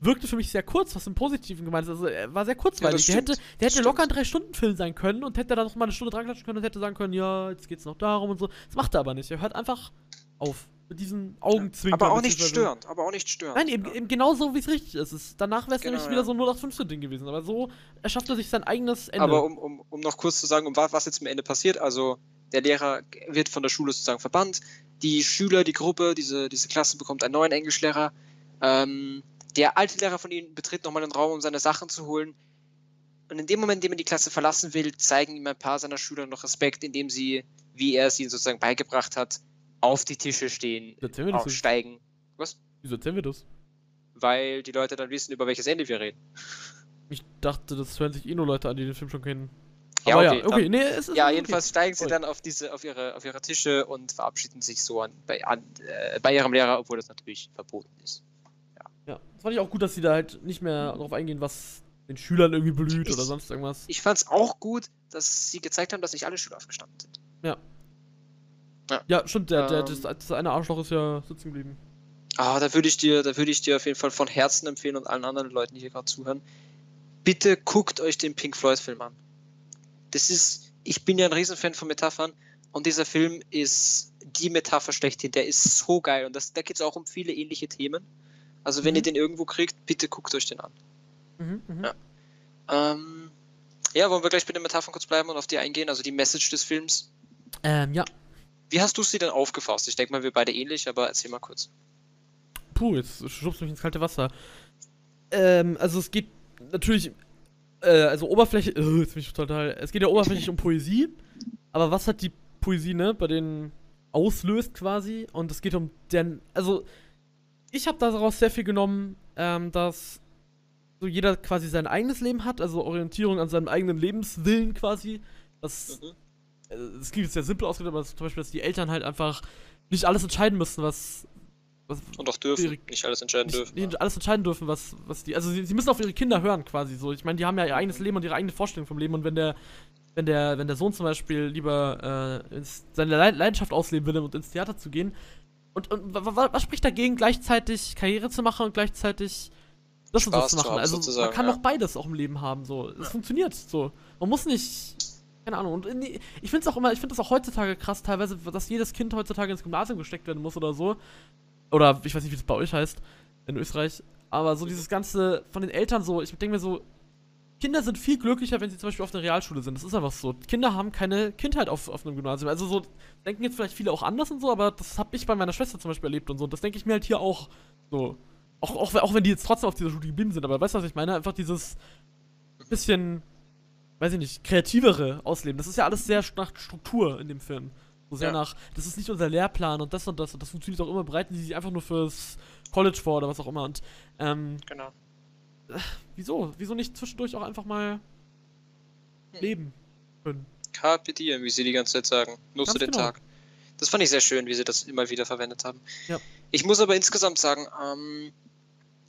wirkte für mich sehr kurz, was im Positiven gemeint ist. Also er war sehr kurzweilig. der stimmt. hätte, der hätte locker ein. Drei-Stunden-Film sein können und hätte dann noch mal eine Stunde dran klatschen können und hätte sagen können, ja, jetzt geht's noch darum und so. Das macht er aber nicht. Er hört einfach auf. Mit diesen Augenzwinkern. Aber auch nicht störend, aber auch nicht störend. Nein, eben, ja. eben genau so, wie es richtig ist. es. Danach wäre es Genau, nämlich wieder ja. so ein 0815-Ding gewesen. Aber so erschafft er sich sein eigenes Ende. Aber um, um, um noch kurz zu sagen, um was, was jetzt am Ende passiert, also der Lehrer wird von der Schule sozusagen verbannt, die Schüler, die Gruppe, diese, diese Klasse bekommt einen neuen Englischlehrer. Ähm, der alte Lehrer von ihnen betritt nochmal den Raum, um seine Sachen zu holen. Und in dem Moment, in dem er die Klasse verlassen will, zeigen ihm ein paar seiner Schüler noch Respekt, indem sie, wie er es ihnen sozusagen beigebracht hat, auf die Tische stehen, nicht? aufsteigen. Was? Wieso erzählen wir das? Weil die Leute dann wissen, über welches Ende wir reden. Ich dachte, das hören sich eh nur Leute an, die den Film schon kennen. Ja, Aber okay, ja, okay. dann- Nee, es ist Ja, okay. jedenfalls steigen sie dann auf diese, auf ihre, auf ihre Tische und verabschieden sich so an, bei, an, äh, bei ihrem Lehrer, obwohl das natürlich verboten ist. Ja, das fand ich auch gut, dass sie da halt nicht mehr darauf eingehen, was den Schülern irgendwie blüht Ich- oder sonst irgendwas. Ich fand es auch gut, dass sie gezeigt haben, dass nicht alle Schüler aufgestanden sind. Ja, stimmt, der, der, Ähm. das, das eine Arschloch ist ja sitzen geblieben. Ah, da würde ich dir, da würde ich dir auf jeden Fall von Herzen empfehlen und allen anderen Leuten, die hier gerade zuhören. Bitte guckt euch den Pink Floyd Film an. Das ist, ich bin ja ein Riesenfan von Metaphern und dieser Film ist die Metapher schlechthin. Der ist so geil und das, da geht es auch um viele ähnliche Themen. Also wenn Mhm. ihr den irgendwo kriegt, bitte guckt euch den an. Mhm, mhm. Ja. Ähm, ja, wollen wir gleich bei den Metaphern kurz bleiben und auf die eingehen, also die Message des Films. Ähm, ja. Wie hast du sie denn aufgefasst? Ich denke mal, wir beide ähnlich, aber erzähl mal kurz. Puh, jetzt schubst du mich ins kalte Wasser. Ähm, also es geht natürlich, äh, also Oberfläche, äh, jetzt bin ich total, es geht ja oberflächlich um Poesie, aber was hat die Poesie, ne, bei denen auslöst quasi und es geht um deren, also ich habe daraus sehr viel genommen, ähm, dass so jeder quasi sein eigenes Leben hat, also Orientierung an seinem eigenen Lebenswillen quasi, das Mhm. äh, es klingt jetzt sehr simpel ausgedrückt, aber zum Beispiel, dass die Eltern halt einfach nicht alles entscheiden müssen, was, was Und auch dürfen, Schwierig. nicht alles entscheiden dürfen. nicht alles entscheiden dürfen, was, was die. Also sie, sie müssen auf ihre Kinder hören quasi so. Ich meine, die haben ja ihr eigenes Leben und ihre eigene Vorstellung vom Leben und wenn der, wenn der, wenn der Sohn zum Beispiel lieber äh, seine Lei- Leidenschaft ausleben will und ins Theater zu gehen. Und, und wa- wa- was spricht dagegen, gleichzeitig Karriere zu machen und gleichzeitig das und das Spaß zu machen? haben, also man kann ja. doch beides auch im Leben haben. So. Es funktioniert so. Man muss nicht. Keine Ahnung. Und die, ich finde es auch immer, ich finde das auch heutzutage krass, teilweise, dass jedes Kind heutzutage ins Gymnasium gesteckt werden muss oder so. Oder ich weiß nicht, wie es bei euch heißt, in Österreich. Aber so dieses Ganze von den Eltern so, ich denke mir so, Kinder sind viel glücklicher, wenn sie zum Beispiel auf einer Realschule sind. Das ist einfach so. Kinder haben keine Kindheit auf, auf einem Gymnasium. Also so denken jetzt vielleicht viele auch anders und so, aber das habe ich bei meiner Schwester zum Beispiel erlebt und so. Und das denke ich mir halt hier auch so. Auch, auch, auch wenn die jetzt trotzdem auf dieser Schule geblieben sind, aber weißt du, was ich meine? Einfach dieses bisschen weiß ich nicht, kreativere ausleben. Das ist ja alles sehr nach Struktur in dem Film. So sehr Ja. nach, das ist nicht unser Lehrplan und das und das und das funktioniert auch immer, bereiten die sich einfach nur fürs College vor oder was auch immer. Und ähm, Genau. wieso? Wieso nicht zwischendurch auch einfach mal Hm. leben können? Carpe diem, wie sie die ganze Zeit sagen. Nutze den genau. Tag. Das fand ich sehr schön, wie sie das immer wieder verwendet haben. Ja. Ich muss aber insgesamt sagen, ähm,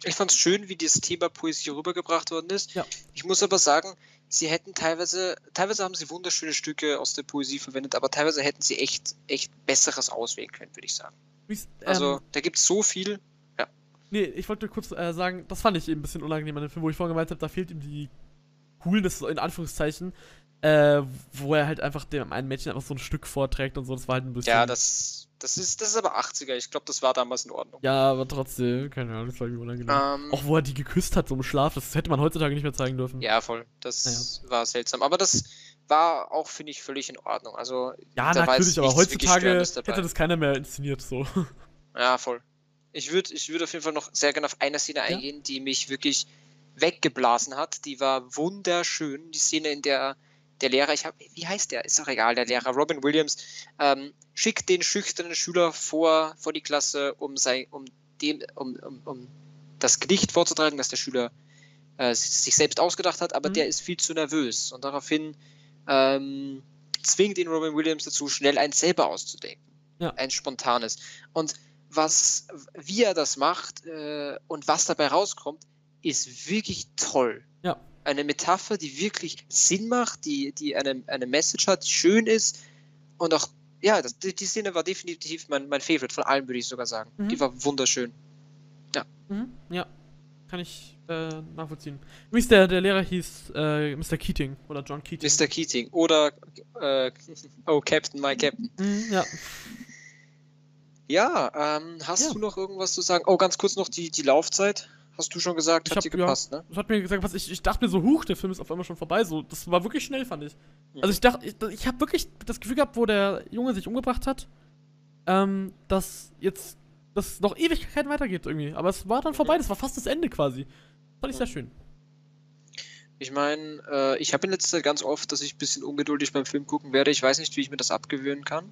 ich fand es schön, wie das Thema Poesie rübergebracht worden ist. Ja. Ich muss aber sagen, sie hätten teilweise, teilweise haben sie wunderschöne Stücke aus der Poesie verwendet, aber teilweise hätten sie echt, echt Besseres auswählen können, würde ich sagen. Wie's- Also, ähm, da gibt es so viel. Nee, ich wollte kurz äh, sagen, das fand ich eben ein bisschen unangenehm an dem Film, wo ich vorhin gemeint habe, da fehlt ihm die Coolness, in Anführungszeichen, äh, wo er halt einfach dem einen Mädchen einfach so ein Stück vorträgt und so, das war halt ein bisschen. Ja, das, das, ist, das ist aber 80er. Ich glaube, das war damals in Ordnung. Ja, aber trotzdem, keine Ahnung, das war irgendwie unangenehm. Ähm, Auch wo er die geküsst hat, so im Schlaf, das hätte man heutzutage nicht mehr zeigen dürfen. Ja, voll. Das war seltsam. Aber das war auch, finde ich, völlig in Ordnung. Also, Ja, natürlich, aber heutzutage hätte das keiner mehr inszeniert, so. Ja, voll. Ich würde ich würd auf jeden Fall noch sehr gerne auf eine Szene eingehen, die mich wirklich weggeblasen hat. Die war wunderschön. Die Szene, in der der Lehrer, ich habe, wie heißt der? Ist doch egal, der Lehrer, Robin Williams, ähm, schickt den schüchternen Schüler vor, vor die Klasse, um sein, um dem, um, um, um das Gedicht vorzutragen, das der Schüler äh, sich selbst ausgedacht hat, aber Mhm. der ist viel zu nervös. Und daraufhin ähm, zwingt ihn Robin Williams dazu, schnell eins selber auszudenken. Ja. Ein spontanes. Und was, wie er das macht äh, und was dabei rauskommt, ist wirklich toll. Ja. Eine Metapher, die wirklich Sinn macht, die, die eine, eine Message hat, die schön ist und auch, ja, das, die, die Szene war definitiv mein, mein Favorite von allen, würde ich sogar sagen. Mhm. Die war wunderschön. Mhm, ja. Kann ich äh, nachvollziehen. Übrigens, der, der Lehrer hieß äh, Mr. Keating oder John Keating. Mr. Keating oder äh, Oh Captain, my Captain. Mhm, ja. Ja, ähm, hast Ja. du noch irgendwas zu sagen? Oh, ganz kurz noch die, die Laufzeit. Hast du schon gesagt, Ich hat hab- dir ja. gepasst, ne? Das hat mir gesagt, was ich, ich dachte mir so, huch, der Film ist auf einmal schon vorbei. So, das war wirklich schnell, fand ich. Also ich dachte, ich, ich habe wirklich das Gefühl gehabt, wo der Junge sich umgebracht hat, ähm, dass jetzt das noch Ewigkeiten weitergeht irgendwie. Aber es war dann vorbei, das war fast das Ende quasi. Fand ich sehr schön. Ich meine, äh, ich habe in letzter Zeit ganz oft, dass ich ein bisschen ungeduldig beim Film gucken werde. Ich weiß nicht, wie ich mir das abgewöhnen kann.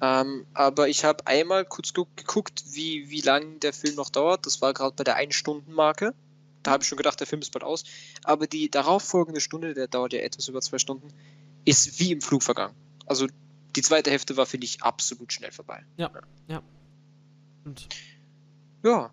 Ähm, aber ich habe einmal kurz gu- geguckt, wie, wie lang der Film noch dauert. Das war gerade bei der 1-Stunden-Marke. Da habe ich schon gedacht, der Film ist bald aus. Aber die darauffolgende Stunde, der dauert ja etwas über zwei Stunden, ist wie im Flug vergangen. Also die zweite Hälfte war, finde ich, absolut schnell vorbei. Und Ja.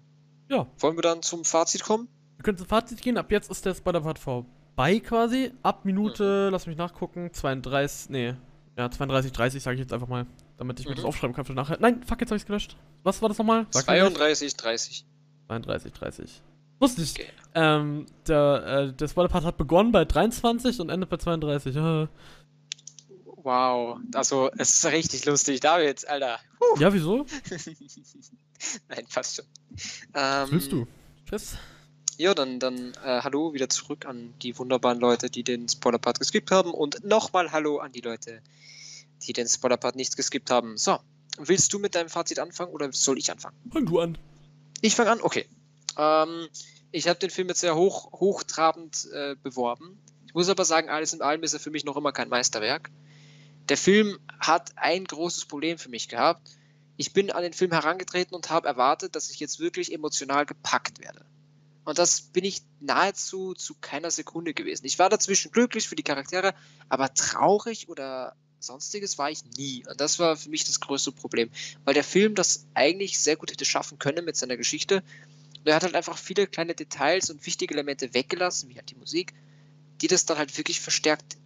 Ja. Wollen wir dann zum Fazit kommen? wir können zum Fazit gehen. Ab jetzt ist der Spoiler-Part vorbei quasi. Ab Minute, lass mich nachgucken, 32, nee, ja, 32, 30 sage ich jetzt einfach mal, damit ich mir Mhm. das aufschreiben kann für nachher. Nein, fuck, jetzt habe ich gelöscht. Was war das nochmal? Sag mir gleich. 32, 30. 32, 30. Wusste ich. Okay. Ähm, der, äh, der Spoiler-Part hat begonnen bei 23 und endet bei 32. Äh, Wow. Also, es ist richtig lustig. David, Alter. Huh. ja, wieso? Nein, passt schon. Was Ähm, willst du? Tschüss. Ja, dann, dann äh, hallo wieder zurück an die wunderbaren Leute, die den Spoiler-Part geskippt haben. Und nochmal hallo an die Leute, die den Spoiler-Part nicht geskippt haben. So, willst du mit deinem Fazit anfangen oder soll ich anfangen? Fang du an. Ich fange an, okay. Ähm, ich habe den Film jetzt sehr hoch, hochtrabend äh, beworben. Ich muss aber sagen, alles in allem ist er für mich noch immer kein Meisterwerk. Der Film hat ein großes Problem für mich gehabt. Ich bin an den Film herangetreten und habe erwartet, dass ich jetzt wirklich emotional gepackt werde. Und das bin ich nahezu zu keiner Sekunde gewesen. Ich war dazwischen glücklich für die Charaktere, aber traurig oder sonstiges war ich nie. Und das war für mich das größte Problem, weil der Film das eigentlich sehr gut hätte schaffen können mit seiner Geschichte. Und er hat halt einfach viele kleine Details und wichtige Elemente weggelassen, wie halt die Musik, die das dann halt wirklich verstärkt,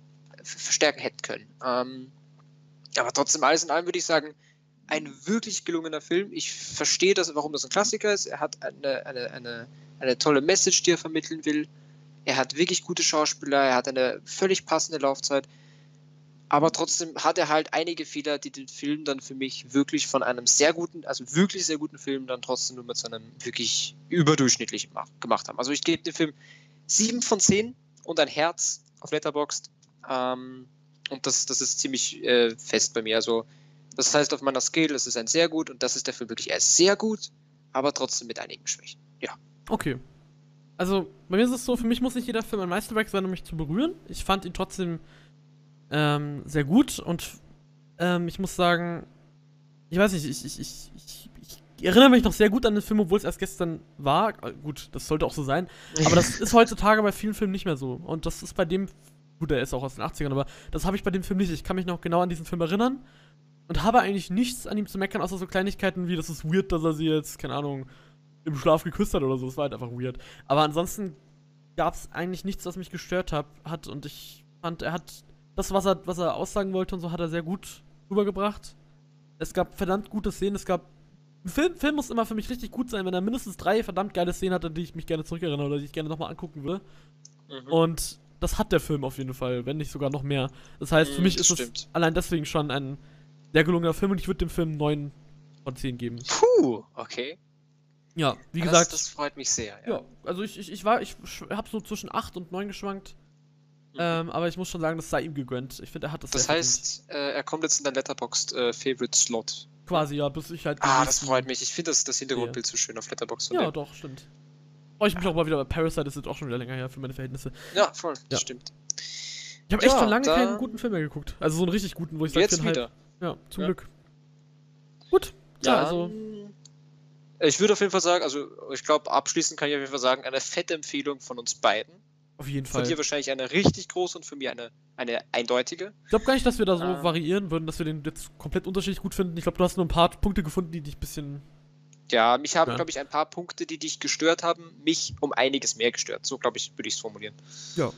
verstärken hätten können. Ähm, aber trotzdem, alles in allem würde ich sagen, ein wirklich gelungener Film. Ich verstehe das, warum das ein Klassiker ist. Er hat eine, eine, eine, eine tolle Message, die er vermitteln will. Er hat wirklich gute Schauspieler, er hat eine völlig passende Laufzeit. Aber trotzdem hat er halt einige Fehler, die den Film dann für mich wirklich von einem sehr guten, also wirklich sehr guten Film dann trotzdem nur mit so einem wirklich überdurchschnittlichen mach- gemacht haben. Also ich gebe dem Film 7 von 10 und ein Herz auf Letterboxd. Ähm, und das, das ist ziemlich äh, fest bei mir. Also das heißt auf meiner Scale, das ist ein sehr gut und das ist der Film wirklich. Er ist sehr gut, aber trotzdem mit einigen Schwächen. Ja. Okay. Also, bei mir ist es so, für mich muss nicht jeder Film ein Meisterwerk sein, um mich zu berühren. Ich fand ihn trotzdem ähm, sehr gut und ähm, ich muss sagen, ich weiß nicht, ich, ich, ich, ich, ich erinnere mich noch sehr gut an den Film, obwohl es erst gestern war. Äh, Gut, das sollte auch so sein. Aber das ist heutzutage bei vielen Filmen nicht mehr so. Und das ist bei dem, gut, der ist auch aus den 80ern, aber das habe ich bei dem Film nicht. Ich kann mich noch genau an diesen Film erinnern und habe eigentlich nichts an ihm zu meckern, außer so Kleinigkeiten wie, das ist weird, dass er sie jetzt, keine Ahnung, im Schlaf geküsst hat oder so. Das war halt einfach weird. Aber ansonsten gab es eigentlich nichts, was mich gestört hab, hat. Und ich fand, er hat das, was er, was er aussagen wollte und so, hat er sehr gut rübergebracht. Es gab verdammt gute Szenen. Es gab. Ein Film, Film muss immer für mich richtig gut sein, wenn er mindestens drei verdammt geile Szenen hat, an die ich mich gerne zurückerinnere oder die ich gerne nochmal angucken will. Mhm. Und das hat der Film auf jeden Fall, wenn nicht sogar noch mehr. Das heißt, für Mm, mich das ist es stimmt. allein deswegen schon ein sehr gelungener Film und ich würde dem Film 9 von 10 geben. Puh, okay. Ja, wie das, gesagt, Das freut mich sehr. ja, also ich, ich, ich war, ich habe so zwischen 8 und 9 geschwankt. Mhm. Ähm, aber ich muss schon sagen, das sei ihm gegönnt. Ich finde, er hat das das heißt, äh, er kommt jetzt in dein Letterboxd äh, Favorite Slot. quasi, ja, bis ich halt. Ah, das freut mich. Ich finde das, das Hintergrundbild so schön auf Letterboxd. Ja, dem. doch, stimmt. Freue ich mich auch mal wieder bei Parasite, das ist jetzt auch schon wieder länger her für meine Verhältnisse. ja, voll. Das Ja. stimmt. Ich habe echt Ja, schon lange keinen guten Film mehr geguckt. Also so einen richtig guten, wo ich sage, Jetzt wieder. Ja, zum Ja. Glück. Gut. Ja, Dann- also. Ich würde auf jeden Fall sagen, also ich glaube, abschließend kann ich auf jeden Fall sagen, eine fette Empfehlung von uns beiden. Auf jeden Von Fall. dir wahrscheinlich eine richtig große und von mir eine, eine eindeutige. Ich glaube gar nicht, dass wir da so Ah. variieren würden, dass wir den jetzt komplett unterschiedlich gut finden. Ich glaube, du hast nur ein paar Punkte gefunden, die dich ein bisschen. Ja, mich haben, Ja. glaube ich, ein paar Punkte, die dich gestört haben, mich um einiges mehr gestört. So, glaube ich, würde ich es formulieren. Ja.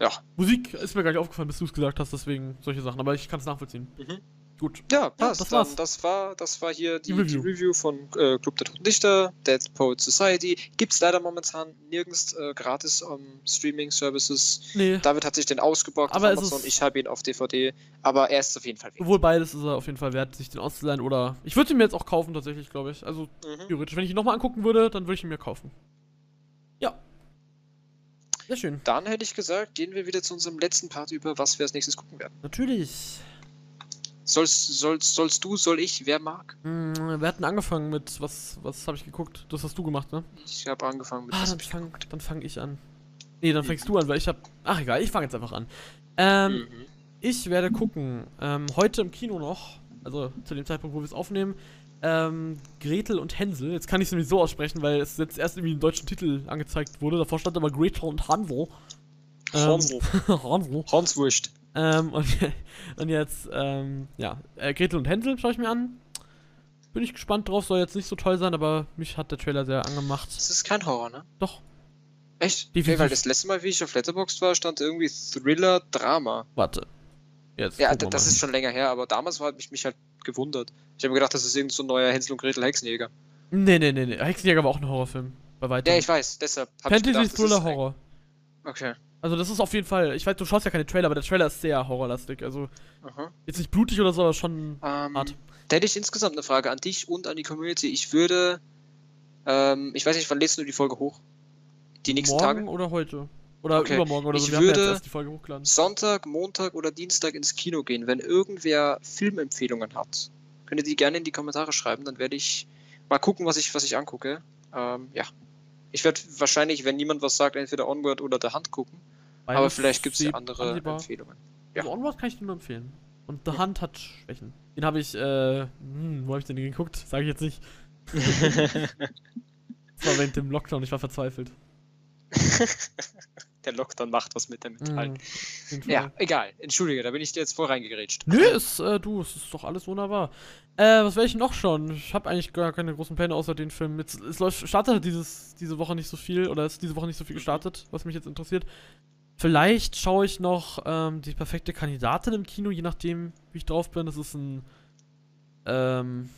Ja. Musik ist mir gar nicht aufgefallen, bis du es gesagt hast, deswegen solche Sachen. Aber ich kann es nachvollziehen. Mhm. Gut. Ja, passt. das Dann, war's. das, war, das war hier die, Die die, Review. Review. von äh, Club der Toten Dichter, Dead Poet Society. Gibt es leider momentan nirgends äh, gratis am Streaming-Services. Nee. David hat sich den ausgeborgt Aber auf Amazon. Ich habe ihn auf DVD. Aber er ist auf jeden Fall weg. Sowohl beides ist er auf jeden Fall wert, sich den auszuleihen oder. Ich würde ihn mir jetzt auch kaufen, tatsächlich, glaube ich. Also, Mhm. theoretisch. Wenn ich ihn nochmal angucken würde, dann würde ich ihn mir kaufen. Ja. Sehr schön. Dann hätte ich gesagt, gehen wir wieder zu unserem letzten Part über, was wir als nächstes gucken werden. Natürlich. Sollst, sollst, sollst du, soll ich, wer mag? Hm, wir hatten angefangen mit. Was, was habe ich geguckt? Das hast du gemacht, ne? Ich habe angefangen mit Ah, dann ich fang, ich an. Nee, dann fängst du an, weil ich hab. Ach egal, ich fange jetzt einfach an. Ähm, Mhm. ich werde gucken, ähm, heute im Kino noch, also zu dem Zeitpunkt, wo wir es aufnehmen, ähm, Gretel und Hänsel. Jetzt kann ich es nämlich so aussprechen, weil es jetzt erst irgendwie im deutschen Titel angezeigt wurde. Davor stand aber Gretel und Hansel. Ähm, Hansel. Hansel. Hanswurst. Ähm, und, und jetzt, ähm, ja, äh, Gretel und Hänsel schaue ich mir an. Bin ich gespannt drauf, soll jetzt nicht so toll sein, aber mich hat der Trailer sehr angemacht. Das ist kein Horror, ne? Doch, Echt? Definitiv. Okay, weil das letzte Mal, wie ich auf Letterboxd war, stand irgendwie Thriller, Drama. warte. Jetzt. Ja, das ist schon länger her, aber damals war, hat mich, mich halt gewundert. Ich habe mir gedacht, das ist irgend so ein neuer Hänsel und Gretel Hexenjäger. Nee, nee, nee, nee. Hexenjäger war auch ein Horrorfilm. Bei weitem. Ja, ich weiß, deshalb habe ich Fantasy, gedacht, Thriller, Horror. Okay. Also das ist auf jeden Fall, ich weiß, du schaust ja keine Trailer, aber der Trailer ist sehr horrorlastig. Also Aha. jetzt nicht blutig oder so, aber schon Ähm, Hart. da hätte ich insgesamt eine Frage an dich und an die Community. Ich würde, ähm, ich weiß nicht, wann lädst du die Folge hoch? Die nächsten morgen Tage? oder heute. Oder Okay. übermorgen oder so. Ich Wir haben ja würde- jetzt erst die Folge hochgeladen. Sonntag, Montag oder Dienstag ins Kino gehen. Wenn irgendwer Filmempfehlungen hat, könnt ihr die gerne in die Kommentare schreiben. Dann werde ich mal gucken, was ich, was ich angucke. Ähm, ja. Ich werde wahrscheinlich, wenn niemand was sagt, entweder Onward oder The Hand gucken. Aber vielleicht gibt es ja andere ansehbar. Empfehlungen. ja. Also Onward kann ich dir nur empfehlen. Und The Ja. Hunt hat Schwächen. Den habe ich, äh, hm, wo habe ich denn den geguckt? Sage ich jetzt nicht. Das war während dem Lockdown, ich war verzweifelt. Der Lockdown macht was mit dem Metall. Hm, Fall. Ja, egal. Entschuldige, da bin ich dir jetzt voll reingegerätscht. Nö, ist, äh, du, es ist doch alles wunderbar. Äh, was werde ich noch schauen? Ich habe eigentlich gar keine großen Pläne außer den Film. Jetzt, es läuft, startet dieses, diese Woche nicht so viel, oder ist diese Woche nicht so viel gestartet, was mich jetzt interessiert. Vielleicht schaue ich noch ähm, die perfekte Kandidatin im Kino, je nachdem, wie ich drauf bin. Das ist ein, ähm,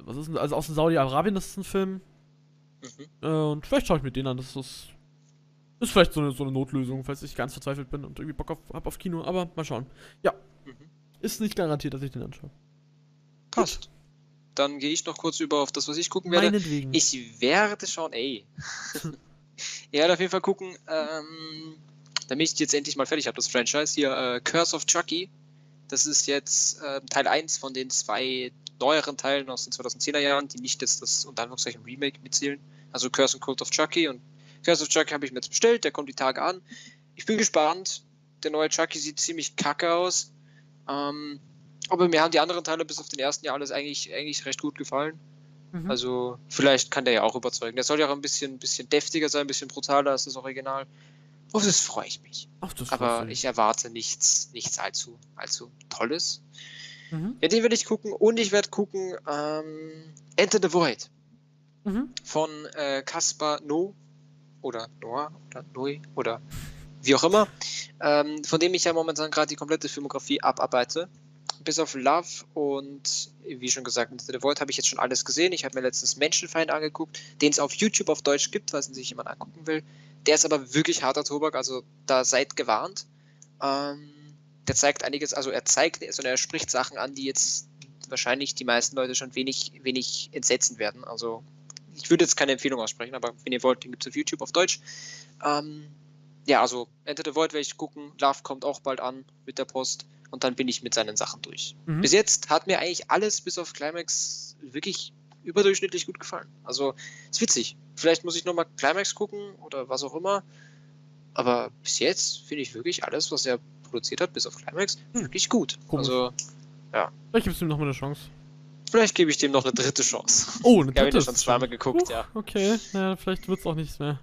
was ist denn, also aus Saudi-Arabien, das ist ein Film. Mhm. Äh, und vielleicht schaue ich mir den an. Das ist, ist vielleicht so eine, so eine Notlösung, falls ich ganz verzweifelt bin und irgendwie Bock auf, hab auf Kino. Aber mal schauen. Ja. Mhm. Ist nicht garantiert, dass ich den anschaue. Passt. Dann gehe ich noch kurz über auf das, was ich gucken werde. Meinetwegen. Ich werde schon, ey. ich werde auf jeden Fall gucken, ähm, damit ich jetzt endlich mal fertig habe, das Franchise. Hier, äh, Curse of Chucky. Das ist jetzt äh, Teil 1 von den zwei neueren Teilen aus den 2010er Jahren, die nicht jetzt das unter Anführungszeichen Remake mitzählen. Also Curse und Cult of Chucky und Curse of Chucky habe ich mir jetzt bestellt, der kommt die Tage an. Ich bin gespannt. Der neue Chucky sieht ziemlich kacke aus. Ähm, aber mir haben die anderen Teile bis auf den ersten Jahr alles eigentlich, eigentlich recht gut gefallen. Mhm. Also vielleicht kann der ja auch überzeugen. Der soll ja auch ein bisschen, bisschen deftiger sein, ein bisschen brutaler als das Original. Auf das freue ich mich. Ach, Aber ich erwarte nichts, nichts allzu, allzu Tolles. Mhm. Ja, den werde ich gucken und ich werde gucken ähm, Enter the Void Mhm. von äh, Kaspar No oder Noah oder Noi oder wie auch immer, ähm, von dem ich ja momentan gerade die komplette Filmografie abarbeite. Bis auf Love und wie schon gesagt, Into the Void habe ich jetzt schon alles gesehen. Ich habe mir letztens Menschenfeind angeguckt, den es auf YouTube auf Deutsch gibt, falls ihn sich jemand angucken will. Der ist aber wirklich harter Tobak, also da seid gewarnt. Ähm, der zeigt einiges, also er zeigt, also er spricht Sachen an, die jetzt wahrscheinlich die meisten Leute schon wenig, wenig entsetzen werden. Also ich würde jetzt keine Empfehlung aussprechen, aber wenn ihr wollt, den gibt es auf YouTube auf Deutsch. Ähm, ja, also Enter the Void werde ich gucken. Love kommt auch bald an mit der Post und dann bin ich mit seinen Sachen durch. Mhm. Bis jetzt hat mir eigentlich alles bis auf Climax wirklich überdurchschnittlich gut gefallen. Also ist witzig. Vielleicht muss ich nochmal Climax gucken oder was auch immer. Aber bis jetzt finde ich wirklich alles, was er produziert hat, bis auf Climax, Hm. wirklich gut. Komisch. Also Vielleicht gibst du ihm nochmal eine Chance. vielleicht gebe ich dem noch eine dritte Chance. Oh, eine Ich habe ihn dritte. ja schon zweimal geguckt, Huch, ja. Okay, naja, vielleicht wird's auch nichts mehr.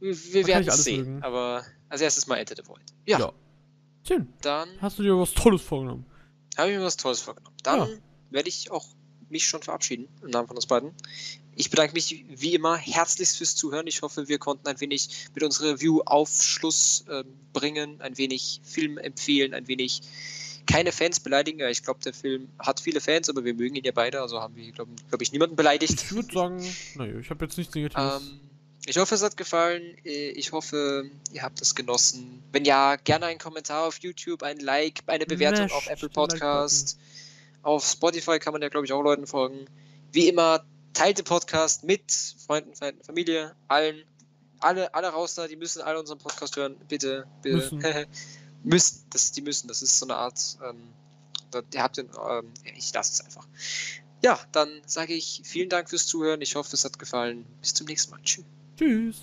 Wir, werden es sehen. mögen. Aber als erstes mal Enter the Void. Ja, Ja. Schön. dann Hast du dir was Tolles vorgenommen? habe ich mir was Tolles vorgenommen. Dann Ja. werde ich auch mich schon verabschieden im Namen von uns beiden. Ich bedanke mich wie immer herzlichst fürs Zuhören. Ich hoffe, wir konnten ein wenig mit unserer Review Aufschluss ähm, bringen, ein wenig Film empfehlen, ein wenig keine Fans beleidigen. Ich glaube, der Film hat viele Fans, aber wir mögen ihn ja beide, also haben wir, glaube glaub ich, niemanden beleidigt. Ich würde sagen, naja, ich habe jetzt nichts Negatives. Ähm, ich hoffe, es hat gefallen. Äh, Ich hoffe, ihr habt es genossen. Wenn ja, gerne einen Kommentar auf YouTube, ein Like, eine Bewertung Smash auf Apple Podcast. Auf Spotify kann man ja, glaube ich, auch Leuten folgen. Wie immer, teilt den Podcast mit Freunden, Feinden, Familie, allen. Alle, alle raus da, die müssen alle unseren Podcast hören. Bitte, bitte. Müssen. müssen. Das, die müssen. Das ist so eine Art. Ähm, da- ihr habt den. Ähm, ich lasse es einfach. Ja, dann sage ich vielen Dank fürs Zuhören. Ich hoffe, es hat gefallen. Bis zum nächsten Mal. Tschüss. Tschüss.